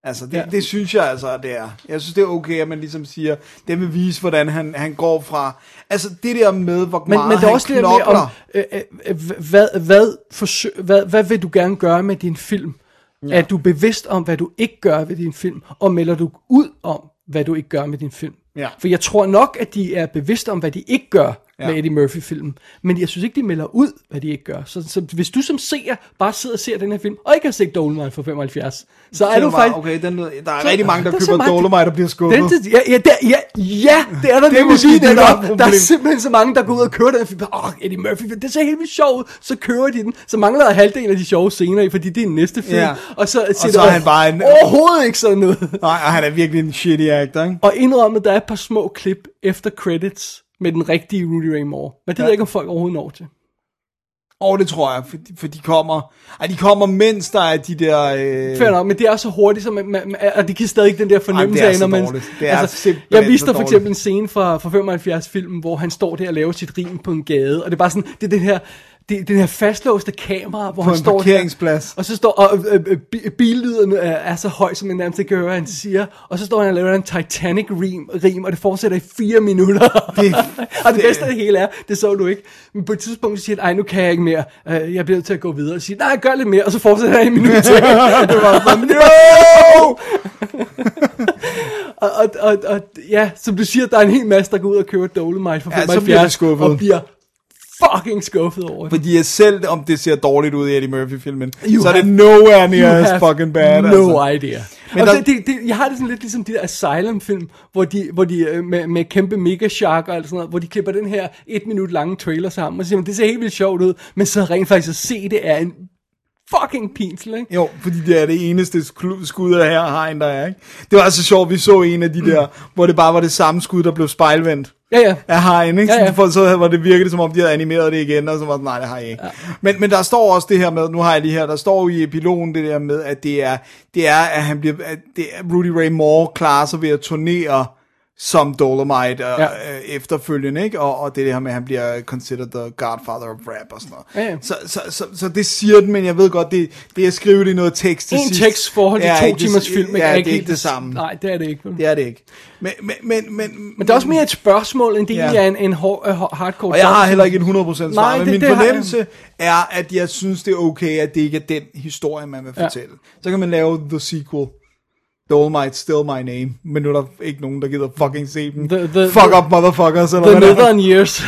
Altså, det, ja. Det synes jeg altså, det er. Jeg synes, det er okay, at man ligesom siger, det vil vise, hvordan han, han går fra... Altså, det der med, hvor Men, meget men det er han også det der med, knokler. om, øh, øh, øh, hvad, hvad, forsøg, hvad, hvad vil du gerne gøre med din film? Ja. Er du bevidst om, hvad du ikke gør ved din film, og melder du ud om, hvad du ikke gør med din film? Ja. For jeg tror nok, at de er bevidste om, hvad de ikke gør Ja. med Eddie Murphy-filmen. Men jeg synes ikke, de melder ud, hvad de ikke gør. Så, så hvis du som seer bare sidder og ser den her film, og ikke har set Dolomite for 75, så er du faktisk... Okay, den, der er Så- rigtig mange, der der er køber mange- Dolomite og bliver skuffet. Den, ja, ja, der, ja, ja, det er der Det nemlig lige det, der er der, er simpelthen så mange, der går ud og kører den film. Åh, Eddie Murphy, det ser helt vildt sjovt ud. Så kører de den. Så mangler der halvdelen af de sjove scener i, fordi det er den næste film. Ja. Og så, siger så er han bare en- Overhovedet ikke sådan noget. Nej, og han er virkelig en shitty actor, ikke? Og indrømmet, der er et par små klip efter credits med den rigtige Rudy Ray Moore. Men det ja. ved jeg ikke, om folk overhovedet når til. Og det tror jeg, for, for de kommer... Ej, de kommer, mens der er de der... Øh, Fair nok, men det er så hurtigt, så man, man, og de kan stadig ikke den der fornemmelse det af, når man... Det er simpelthen jeg viste dig for eksempel en scene fra, fra 75-filmen, hvor han står der og laver sit rim på en gade, og det er bare sådan, det er den her, det, den her fastlåste kamera, hvor På han står parkeringsplads. Der, og så står, og øh, øh, bi- billyden er, er så høj, som man nærmest ikke kan høre, han siger, og så står han og laver en Titanic rim, og det fortsætter i fire minutter. Det- <laughs> og det bedste af det hele er, det så du ikke, men på et tidspunkt så siger han, ej, nu kan jeg ikke mere, Øh, jeg bliver nødt til at gå videre, og siger, nej, gør lidt mere, og så fortsætter han i en minut til. <laughs> det var sådan, no! <laughs> og, og, og, og, ja, som du siger, der er en hel masse, der går ud og køber Dolomite for Ja, så 75, bliver de skuffet. og bliver fucking skuffet over det. Fordi at selv om det ser dårligt ud i Eddie Murphy-filmen, så er det nowhere near as fucking bad. No altså. idea. Men Men der- der, det, det, jeg har det sådan lidt ligesom de der Asylum-film, hvor de, hvor de øh, med, med kæmpe mega shark og alt sådan noget, hvor de klipper den her et minut lange trailer sammen, og siger, "Men det ser helt vildt sjovt ud, men så rent faktisk at se det er en fucking pinsel, ikke? Jo, fordi det er det eneste skud af her hegn, der er, ikke? Det var altså sjovt, vi så en af de der, hvor det bare var det samme skud, der blev spejlvendt Ja, ja. af hegn, ikke? Ja, Ja, ja. ja. For så var det virkelig, som om de havde animeret det igen, og så var det, nej, det har jeg ikke. Ja. Men, men der står også det her med, nu har jeg lige her, der står i epilogen det der med, at det er, det er at han bliver, at det er, Rudy Ray Moore klarer sig ved at turnere som Dolomite og, Ja. ja. øh, efterfølgende, ikke? Og, og det her med, at han bliver considered the godfather of rap og sådan noget. Ja, ja. Så, så, så, så, det siger den, men jeg ved godt, det, det er skrevet i noget tekst til En sidst. tekst forhold til er to det- timers film, Ja, er det ikke er helt ikke det samme. Nej, det er det ikke. Det er det ikke. Men, men, men, men, Men det er også mere et spørgsmål, end det Ja. er en, en hår, uh, hardcore Og jeg har heller ikke en 100% svar, Nej, men det- min det har jeg. fornemmelse er, at jeg synes, det er okay, at det ikke er den historie, man vil Ja. fortælle. Så kan man lave the sequel. Dolomite, still my name. Men nu er der ikke nogen, der gider fucking se den. The- the- Fuck the- up, motherfuckers. Eller The hvad er. Northern Years. <laughs>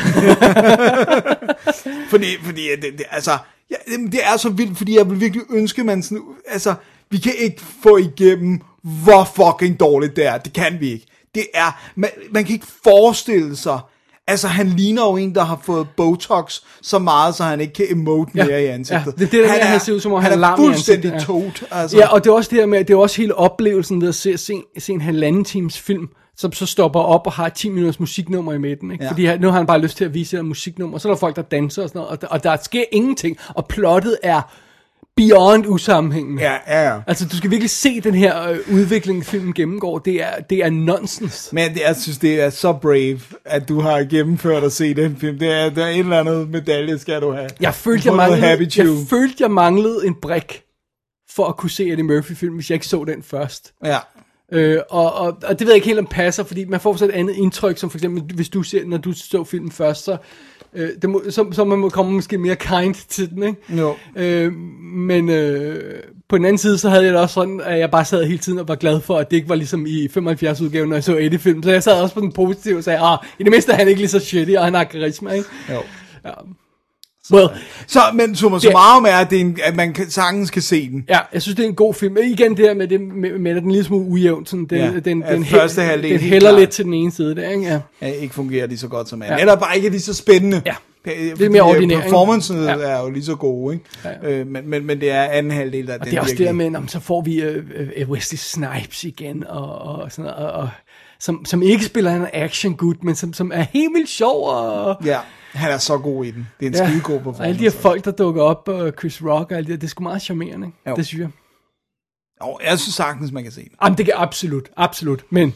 Fordi, fordi det, det, altså, ja, det er så vildt, fordi jeg vil virkelig ønske, man sådan, altså, vi kan ikke få igennem, hvor fucking dårligt det er. Det kan vi ikke. Det er, man, man kan ikke forestille sig, altså han ligner jo en, der har fået Botox så meget, så han ikke kan emote Ja, mere i ansigtet. ja, det er det der med, at han ser ud, som om han er lam i fuldstændig ansigtet, tot. Altså. Ja, og det er også det her med, det er også hele oplevelsen ved at se, se, se en halvanden times film, som så stopper op og har 10 minutters musiknummer i midten. Ikke? Ja. Ja. Fordi han- nu har han bare lyst til at vise et musiknummer, så er der folk, der danser og sådan noget, og der, og der sker ingenting, og plottet er beyond usammenhængende. Ja, ja, ja. Altså, du skal virkelig se den her øh, udvikling, filmen gennemgår. Det er, det er nonsens. Men det, jeg synes, det er så brave, at du har gennemført at se den film. Det er, der er et eller andet medalje, skal du have. Jeg følte, jeg manglede, jeg følte, jeg manglede en brik for at kunne se Eddie Murphy-film, hvis jeg ikke så den først. Ja. Øh, og, og, og det ved jeg ikke helt om passer, fordi man får så et andet indtryk, som for eksempel, hvis du ser, når du så filmen først, så, øh, det må, så, så man må komme måske mere kind til den, ikke? Jo. Øh, men øh, på den anden side, så havde jeg det også sådan, at jeg bare sad hele tiden og var glad for, at det ikke var ligesom i 75-udgaven, når jeg så Eddie-film. Så jeg sad også på den positive og sagde, ah, i det mindste er han ikke lige så shitty, og han har karisma, ikke? Jo. Ja. Well, Så, men summa summarum er, at, det er en, at man kan, sagtens kan se den. Ja, jeg synes, det er en god film. Igen det her med, det, med, med den en lille smule ujævn. Sådan, den, Ja, ja, den, ja, den, første hæ- halvdel den hælder lidt til den ene side der, ikke? Ja. Ja, ikke fungerer lige så godt som anden. Ja. Eller bare ikke lige så spændende. Ja. Det er mere ordinær, ikke? Performancen Ja. er jo lige så gode, ikke? Ja. Øh, men, men, men det er anden halvdel, der Og det er også det der med, så får vi øh, øh, Wesley Snipes igen, og, og sådan og, og, som, som ikke spiller en action gut, men som, som er helt vildt sjov, og, Ja, han er så god i den. Det er en ja. skide god og performance. alle de her folk, der dukker op, og Chris Rock og alt det det er sgu meget charmerende? Jo. det synes jeg. Jo, jeg synes sagtens, man kan se den. Jamen, det kan absolut, absolut, men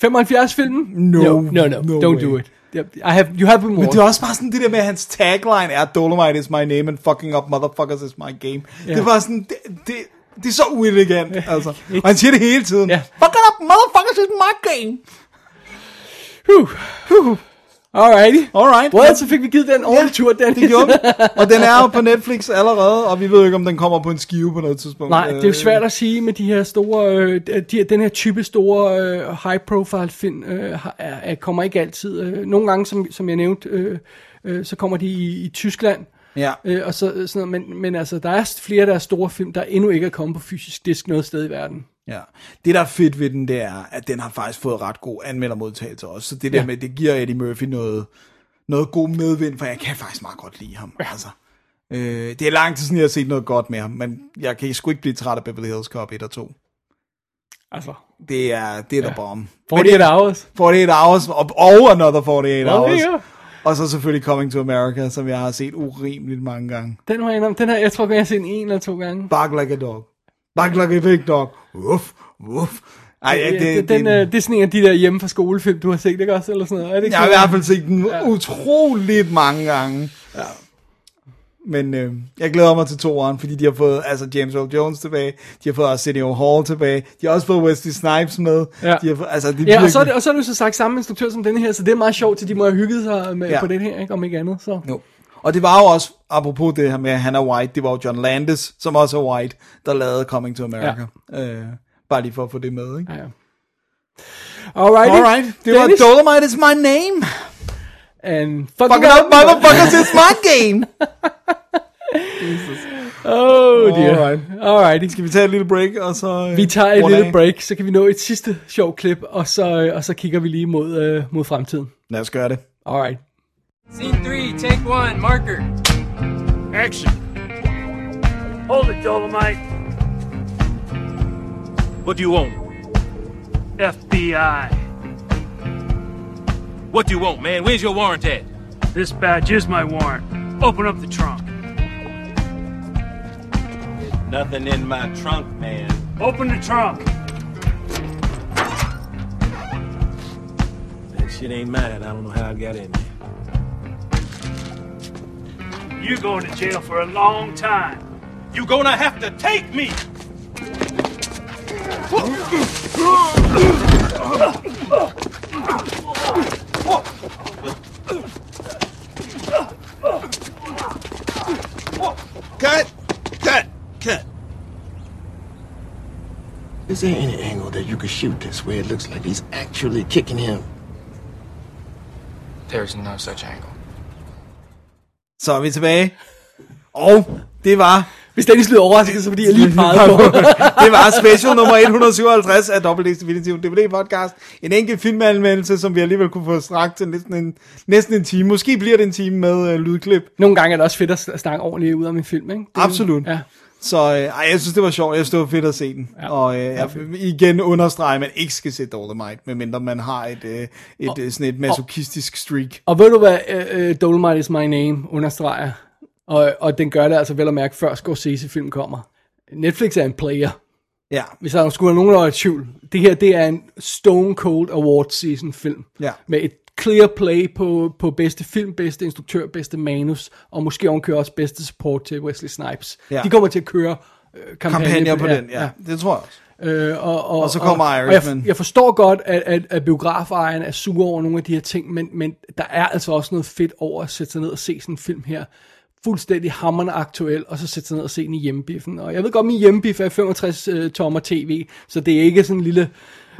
75 filmen? No, no, no, no, no don't way. do it. I have, you have been Men det er også bare sådan det der med, at hans tagline er Dolomite is my name and fucking up motherfuckers is my game. Ja. Det var sådan, det, det, det er så uelegant, altså. <laughs> Og han siger det hele tiden. Ja. Fucking up motherfuckers is my game. Whew. Alrighty. Alright. Well, så fik vi givet den ordentlig tur, Dennis. Det gjorde vi. <laughs> Og den er jo på Netflix allerede, og vi ved ikke, om den kommer på en skive på noget tidspunkt. Nej, det er jo Øh, svært at sige med de her store, øh, de, den her type store øh, high profile film, øh, er, er, kommer ikke altid. Øh, nogle gange, som, som jeg nævnte, øh, øh, så kommer de i, i Tyskland, Ja. øh, og så, sådan noget, men, men altså, der er flere der er store film, der endnu ikke er kommet på fysisk disk noget sted i verden. Ja. Det, der er fedt ved den, det er, at den har faktisk fået ret god anmeldermodtagelse også. Så det der Ja. med, det giver Eddie Murphy noget, noget god medvind, for jeg kan faktisk meget godt lide ham. Ja. Altså, øh, det er lang tid siden, jeg har set noget godt med ham, men jeg kan sgu ikke blive træt af Beverly Hills Cop 1 og 2. Altså, Det er, det er ja. der bomb. 48 hours. 48 Hours, og, og Another 48 Well, Hours. yeah. Og så selvfølgelig Coming to America, som jeg har set urimeligt mange gange. Den har jeg, indrømme, den her, jeg tror, jeg har set en eller to gange. Bark like a dog. Bark like a big dog. Uff, uff. Ej, Ja, det, det, det, den, øh, det er sådan en af de der hjemme fra skolefilm, du har set, ikke også? Eller sådan noget. Er det ikke Jeg har i hvert fald set den ja. utroligt mange gange. Ja. Men øh, jeg glæder mig til toeren, fordi de har fået altså James Earl Jones tilbage, de har fået Arsenio Hall tilbage, de har også fået Wesley Snipes med. Ja. De har fået, altså, er Ja, og så, er det, og så er det jo så sagt samme instruktør som denne her, så det er meget sjovt, at de må have hygget sig med, Ja. på den her, ikke? om ikke andet. Så. Jo. Og det var jo også, apropos det her med, at han er white, det var jo John Landis, som også er white, der lavede Coming to America. Ja. Øh, bare lige for at få det med, ikke? Ja, ja. Alrighty. Alright, det var Dennis, Dolomite is my name. And Fuck it up, motherfuckers, it's my game. <laughs> Oh dear. Alright. Alrighty. Skal vi tage et lille break, og så... øh, Vi tager et lille af? break, så kan vi nå et sidste sjov klip, og så, øh, og så kigger vi lige mod, øh, mod fremtiden. Lad os gøre det. Alright. Scene three, take one, marker. Action. Hold it, Dolomite. What do you want? FBI. What do you want, man? Where's your warrant at? This badge is my warrant. Open up the trunk. Nothing in my trunk, man. Open the trunk. That shit ain't mine. I don't know how I got in there. You're going to jail for a long time. You gonna have to take me! <laughs> Is there any angle that you could shoot this where it looks like he's actually kicking him? There's no such angle. Så er vi tilbage. Og det var... Hvis Dennis lyder overrasket, så fordi jeg lige pegede på. det <laughs> var special nummer 157 af WD's Definitive DVD podcast. En enkelt filmanmeldelse, som vi alligevel kunne få strakt til næsten en, næsten en time. Måske bliver det en time med uh, lydklip. Nogle gange er det også fedt at snakke ordentligt ud af min film, ikke? Det, Absolut. Ja. Så øh, ej, jeg synes, det var sjovt. Jeg synes, det var fedt at se den. Ja. Og øh, jeg igen understrege, at man ikke skal se Dolomite, medmindre man har et, øh, et, og, sådan et masochistisk streak. Og ved du hvad uh, uh, Dolomite is my name understreger? Og, og den gør det altså vel at mærke, før Scorsese-film kommer. Netflix er en player. Ja. Hvis der skulle være nogen, der var i tvivl. Det her, det er en Stone Cold Award season film. Ja. Med et clear play på, på bedste film, bedste instruktør, bedste manus, og måske ovenkøre også bedste support til Wesley Snipes. Ja. De kommer til at køre øh, kampagne Kampagner på den, ja. Det tror jeg også. Øh, og, og, Og så kommer og, Irishman. Og jeg, jeg forstår godt, at, at, at biografejeren er sur over nogle af de her ting, men, men der er altså også noget fedt over at sætte sig ned og se sådan en film her. Fuldstændig hammerende aktuel, og så sætte sig ned og se den i hjemmebiffen. Og jeg ved godt, min hjemmebiff er 65 uh, tommer tv, så det er ikke sådan en lille...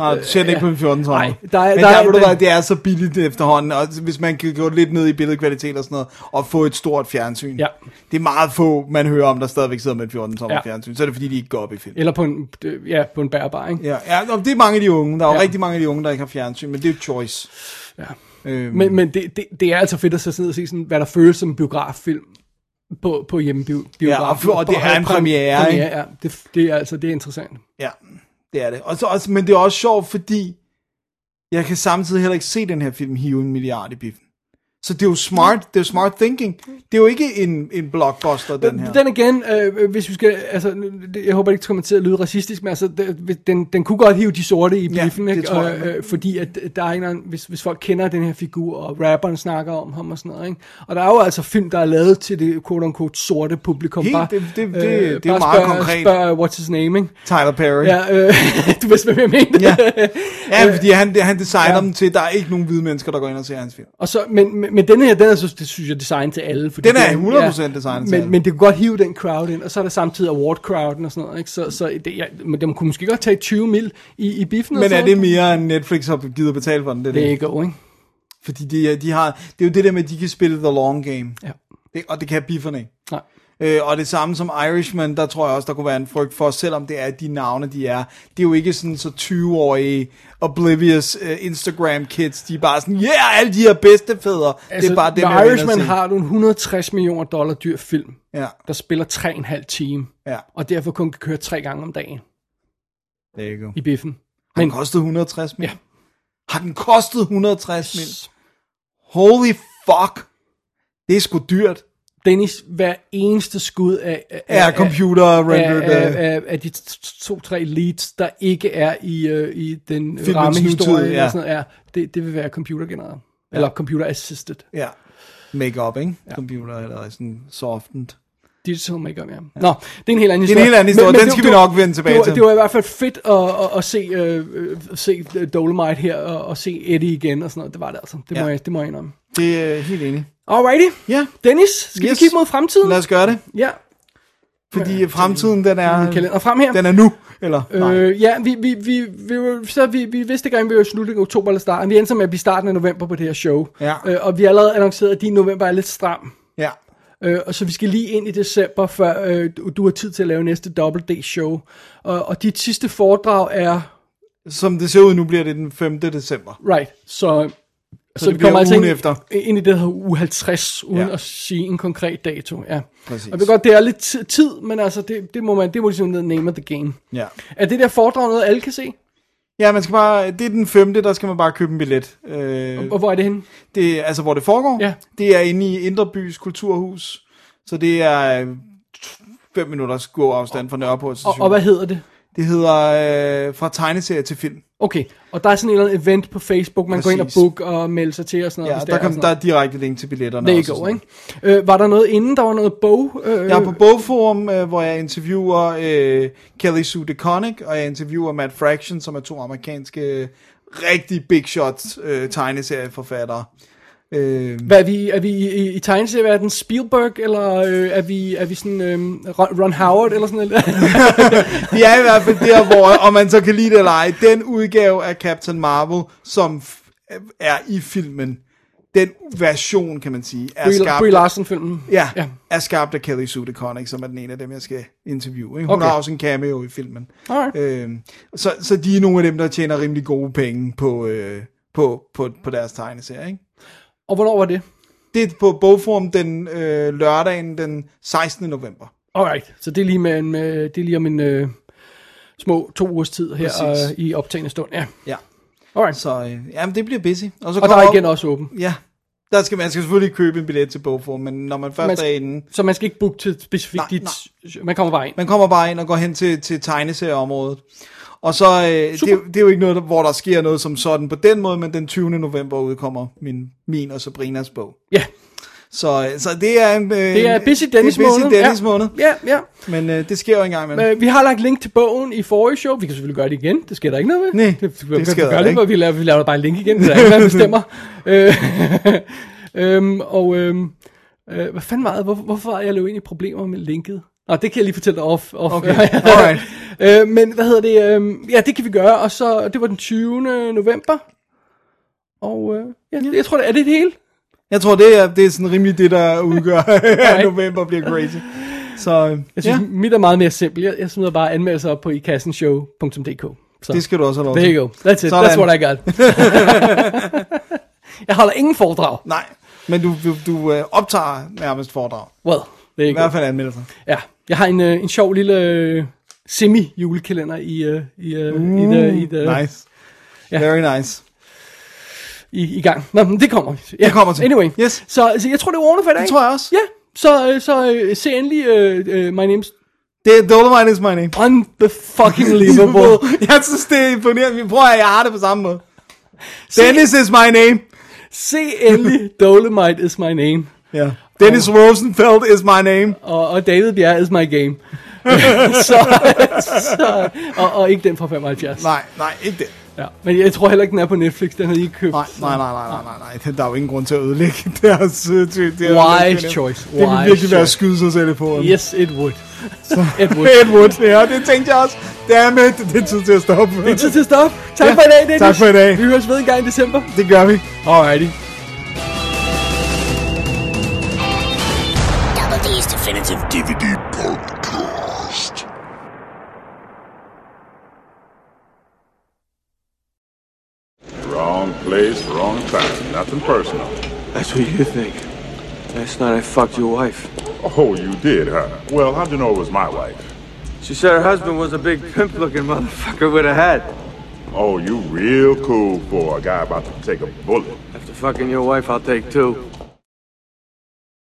Nej, du ser den ikke på en 14 tommer. nej, der er- Men der der, er- du der- hvad, det er så billigt efterhånden, og hvis man kan gå lidt ned i billedkvalitet og sådan noget, og få et stort fjernsyn. Ja. Det er meget få, man hører om, der stadigvæk sidder med et 14 tommer Ja. fjernsyn. Så er det fordi, de ikke går op i film. Eller på en, ja, på en bærbar, ikke? Ja, ja og det er mange af de unge. Der er jo Ja. rigtig mange af de unge, der ikke har fjernsyn, men det er jo choice. Ja. Øhm, Men, men det, det, det er altså fedt at sætte ned og se, sådan, hvad der føles som en biograffilm på, på hjemmebiograf. Ja, og og det er en premiere, ikke? Ja, det, det er altså det er interessant. Ja, det er det. Og så, også, men det er også sjovt, fordi jeg kan samtidig heller ikke se den her film hive en milliard i biffen. Så det er jo smart, det er jo smart thinking. Det er jo ikke en, en blockbuster, den her. Den igen, øh, hvis vi skal, altså, det- jeg håber det ikke kommer til at lyde racistisk, men altså, det, den, den kunne godt hive de sorte i Ja, biffen, det ikke? Og, øh, fordi at der er en anden, hvis, hvis folk kender den her figur, og rapperen snakker om ham og sådan noget, ikke? Og der er jo altså film, der er lavet til det quote-unquote sorte publikum. Helt, bare, det- det- det- det er jo bare meget spørg, konkret. Spørg, what's his name, ikke? Tyler Perry. Ja, øh, <laughs> du vidste, hvad jeg mente. Ja. Ja, fordi han, han designer Ja. ja. dem til, der er ikke nogen hvide mennesker, der går ind og ser hans film. Og så, men, men, men denne her, den er så, det synes jeg, designet til alle. Fordi Den er det 100% designet til men, alle. Men det kunne godt hive den crowd ind, og så er der samtidig award-crowden og sådan noget. Ikke? Så, så det, ja, men de kunne måske godt tage 20 mil i, i biffen. og Men er sådan det noget. mere, end Netflix har givet betale for den? Det, er Det er det. ikke ikke? Fordi de, de har, det er jo det der med, at de kan spille the long game. Ja. Det, og det kan bifferne ikke. Øh, og det samme som Irishman, der tror jeg også, der kunne være en frygt for, selvom det er de navne, de er. Det er jo ikke sådan så 20-årige oblivious uh, Instagram kids, de er bare sådan, yeah, alle de her bedstefædre. Altså, det er bare dem, med Irishman har du en 160 millioner dollar dyr film, Ja, der spiller 3,5 time, ja, og derfor kun kan køre tre gange om dagen you go. i biffen. Har den kostet 160 mil? Ja. Har den kostet 160 mil? Holy fuck. Det er sgu dyrt. Dennis, hver eneste skud af, af, Er computer af, rendered. af, øh, af, af de to-tre leads, der ikke er i, øh, i den rammehistorie, ja. ja. sådan, noget, er, det, det vil være computergenereret. Ja. Eller computer assisted. Ja. Make-up, ikke? Ja. Computer eller sådan softened. Digital makeup, ja. Nå, det er en helt anden Det er en historie. helt anden historie. Den det- skal det vi nok vende tilbage det var, til. Det var i hvert fald fedt at, at, at se, øh, øh, se Dolomite her, og, og se Eddie igen og sådan noget. Det var det altså. Det må, Ja. jeg, det må jeg indrømme. Det er jeg helt enig. Alrighty. Ja. Dennis, skal Yes. vi kigge mod fremtiden? Lad os gøre det. Ja. Fordi fremtiden, den er, Kalender frem her. den er nu. Eller, nej. Øh, ja, vi, vi, vi, vi, så vi, vi vidste ikke, om vi var i slutningen af oktober eller starten. Vi endte med at blive starten af november på det her show. Ja. Øh, og vi har allerede annonceret, at din november er lidt stram. Ja. Øh, og så vi skal lige ind i december, før øh, du, du har tid til at lave næste Double D show. Og, og dit sidste foredrag er... Som det ser ud nu, bliver det den 5. december. Right, så... Så, det vi kommer altså ind, efter. ind i det, hedder uge 50, uden Ja. at sige en konkret dato. Ja. Præcis. Og jeg ved godt, det er lidt ti- tid, men altså, det, det må man, det må ligesom name of the game. Ja. Er det der foredrag noget, alle kan se? Ja, man skal bare, det er den 5. der skal man bare købe en billet. Øh, Og hvor er det henne? det, altså, hvor det foregår, Ja. det er inde i Indrebys Kulturhus. Så det er 5 minutters gåafstand fra Nørreport Og, station. og hvad hedder det? Det hedder øh, fra tegneserie til film. Okay, og der er sådan et eller andet event på Facebook, man går ind og Præcis. book og melder sig til og sådan noget. Ja, der, det er, og sådan der er direkte link til billetterne. Go, sådan noget. ikke? Øh, var der noget inden? Der var noget bog? Øh, Jeg er på Bogforum, øh, hvor jeg interviewer øh, Kelly Sue DeConnick, og jeg interviewer Matt Fraction, som er to amerikanske øh, rigtig big shots øh, tegneserieforfattere. Øh, Hvad er vi, er vi i, i, i tegneserieverdenen Spielberg, eller øh, er, vi, er vi sådan øh, Ron, Howard, eller sådan noget? <laughs> de er i hvert fald der, hvor, om man så kan lide det eller ej, den udgave af Captain Marvel, som er i filmen, den version, kan man sige, er Brie, skabt, Brie Larson-filmen. Ja. ja. er skabt af Kelly Sue DeConnick, som er den ene af dem, jeg skal interviewe. Ikke? Hun Okay. har også en cameo i filmen. Alright. Øh, så, så de er nogle af dem, der tjener rimelig gode penge på, øh, på, på, på deres tegneserie. Ikke? Og hvornår var det? Det er på Bogforum den øh, lørdagen den 16. november. Alright, så det er lige, med, en, med, det er lige om en øh, små to ugers tid her Præcis. øh, i optagende stund. Ja. Ja. Alright. Så øh, jamen, det bliver busy. så Og der er op- igen også åben. Ja, Der skal man skal selvfølgelig købe en billet til bogform, men når man først Man er inde, Så man skal ikke booke til specifikt Nej, dit... Man kommer bare ind. man kommer bare ind og går hen til, til tegneserieområdet. Og så, øh, det, er jo- det er jo ikke noget, der- hvor der sker noget som sådan på den måde, men den 20. november udkommer min, min og Sabrinas bog. Ja, Så, øh, så det er en... Øh, det er Busy Dennis det er busy måned. Dennis ja. måned. Ja, ja. Men øh, det sker jo engang med. Men vi har lagt link til bogen i forrige show. Vi kan selvfølgelig gøre det igen. Det sker der ikke noget ved. Nej, det, det det sker der gør det, ikke. hvor vi laver, vi laver bare en link igen. Det er der bestemmer. <laughs> øh, <laughs> øhm, og øhm, øh, hvad fanden var det? Hvorfor, hvorfor var jeg løbet ind i problemer med linket? Nå, det kan jeg lige fortælle dig off. off. Okay, <laughs> alright. <laughs> øh, men hvad hedder det? øhm, ja, det kan vi gøre. Og så, det var den 20. november. Og øh, ja, jeg tror, det er det hele. Jeg tror, det er, det er sådan rimelig det, der udgør, <laughs> at november bliver crazy. Så øh, Jeg synes, ja, ja. mit er meget mere simpelt. Jeg, jeg smider bare anmeldelser op på ikassenshow.dk. Så. det skal du også have lov There til. you go. That's it. Sådan. That's what I got. jeg holder ingen foredrag. Nej, men du, du, du øh, optager nærmest foredrag. Well, there I you go. hvert fald anmeldelser. Ja, jeg har en, øh, en sjov lille øh, semi-julekalender i, øh, i, øh, i, the, i, the, Nice. Ja. Very nice. i, i gang. Nå, men det kommer. Ja, Det kommer til. Anyway. Yes. Så, så jeg tror, det var ordene for i dag. Det tror jeg også. Ja, så, øh, så øh, se endelig øh, øh, My Name's Det er Dolomite is my name. Unfucking-livable. <laughs> jeg synes, det er imponerende. Vi prøver at jeg har det på samme måde. Dennis is my name. se endelig Dolomite is my name. Ja. Dennis Rosenfeld is my name. Og, og David Bjerg is my game. <laughs> så, så, og, og ikke den fra 75. Nej, nej, ikke det. Ja. Men jeg tror heller ikke, den er på Netflix. Den har I ikke købt. Nej, nej, nej, nej, nej, nej, nej. Der er jo ingen grund til at ødelægge <laughs> deres... øh, er- Wise choice. Det vil Wise virkelig være at skyde sig selv på. Yes, <laughs> it would. it would. Ed Wood, ja, det tænkte jeg også. Dammit, det er tid til at stoppe. Det er tid til at stoppe. Tak Ja, for i dag, Dennis. tak for i dag. Vi høres ved en gang i december. Det gør vi. Alrighty. Definitive DVD podcast. Wrong place, wrong time. Nothing personal. That's what you think. Last night I fucked your wife. Oh, you did, huh? Well, how'd you know it was my wife? She said her husband was a big pimp looking motherfucker with a hat. Oh, you real cool for a guy about to take a bullet. After fucking your wife, I'll take two.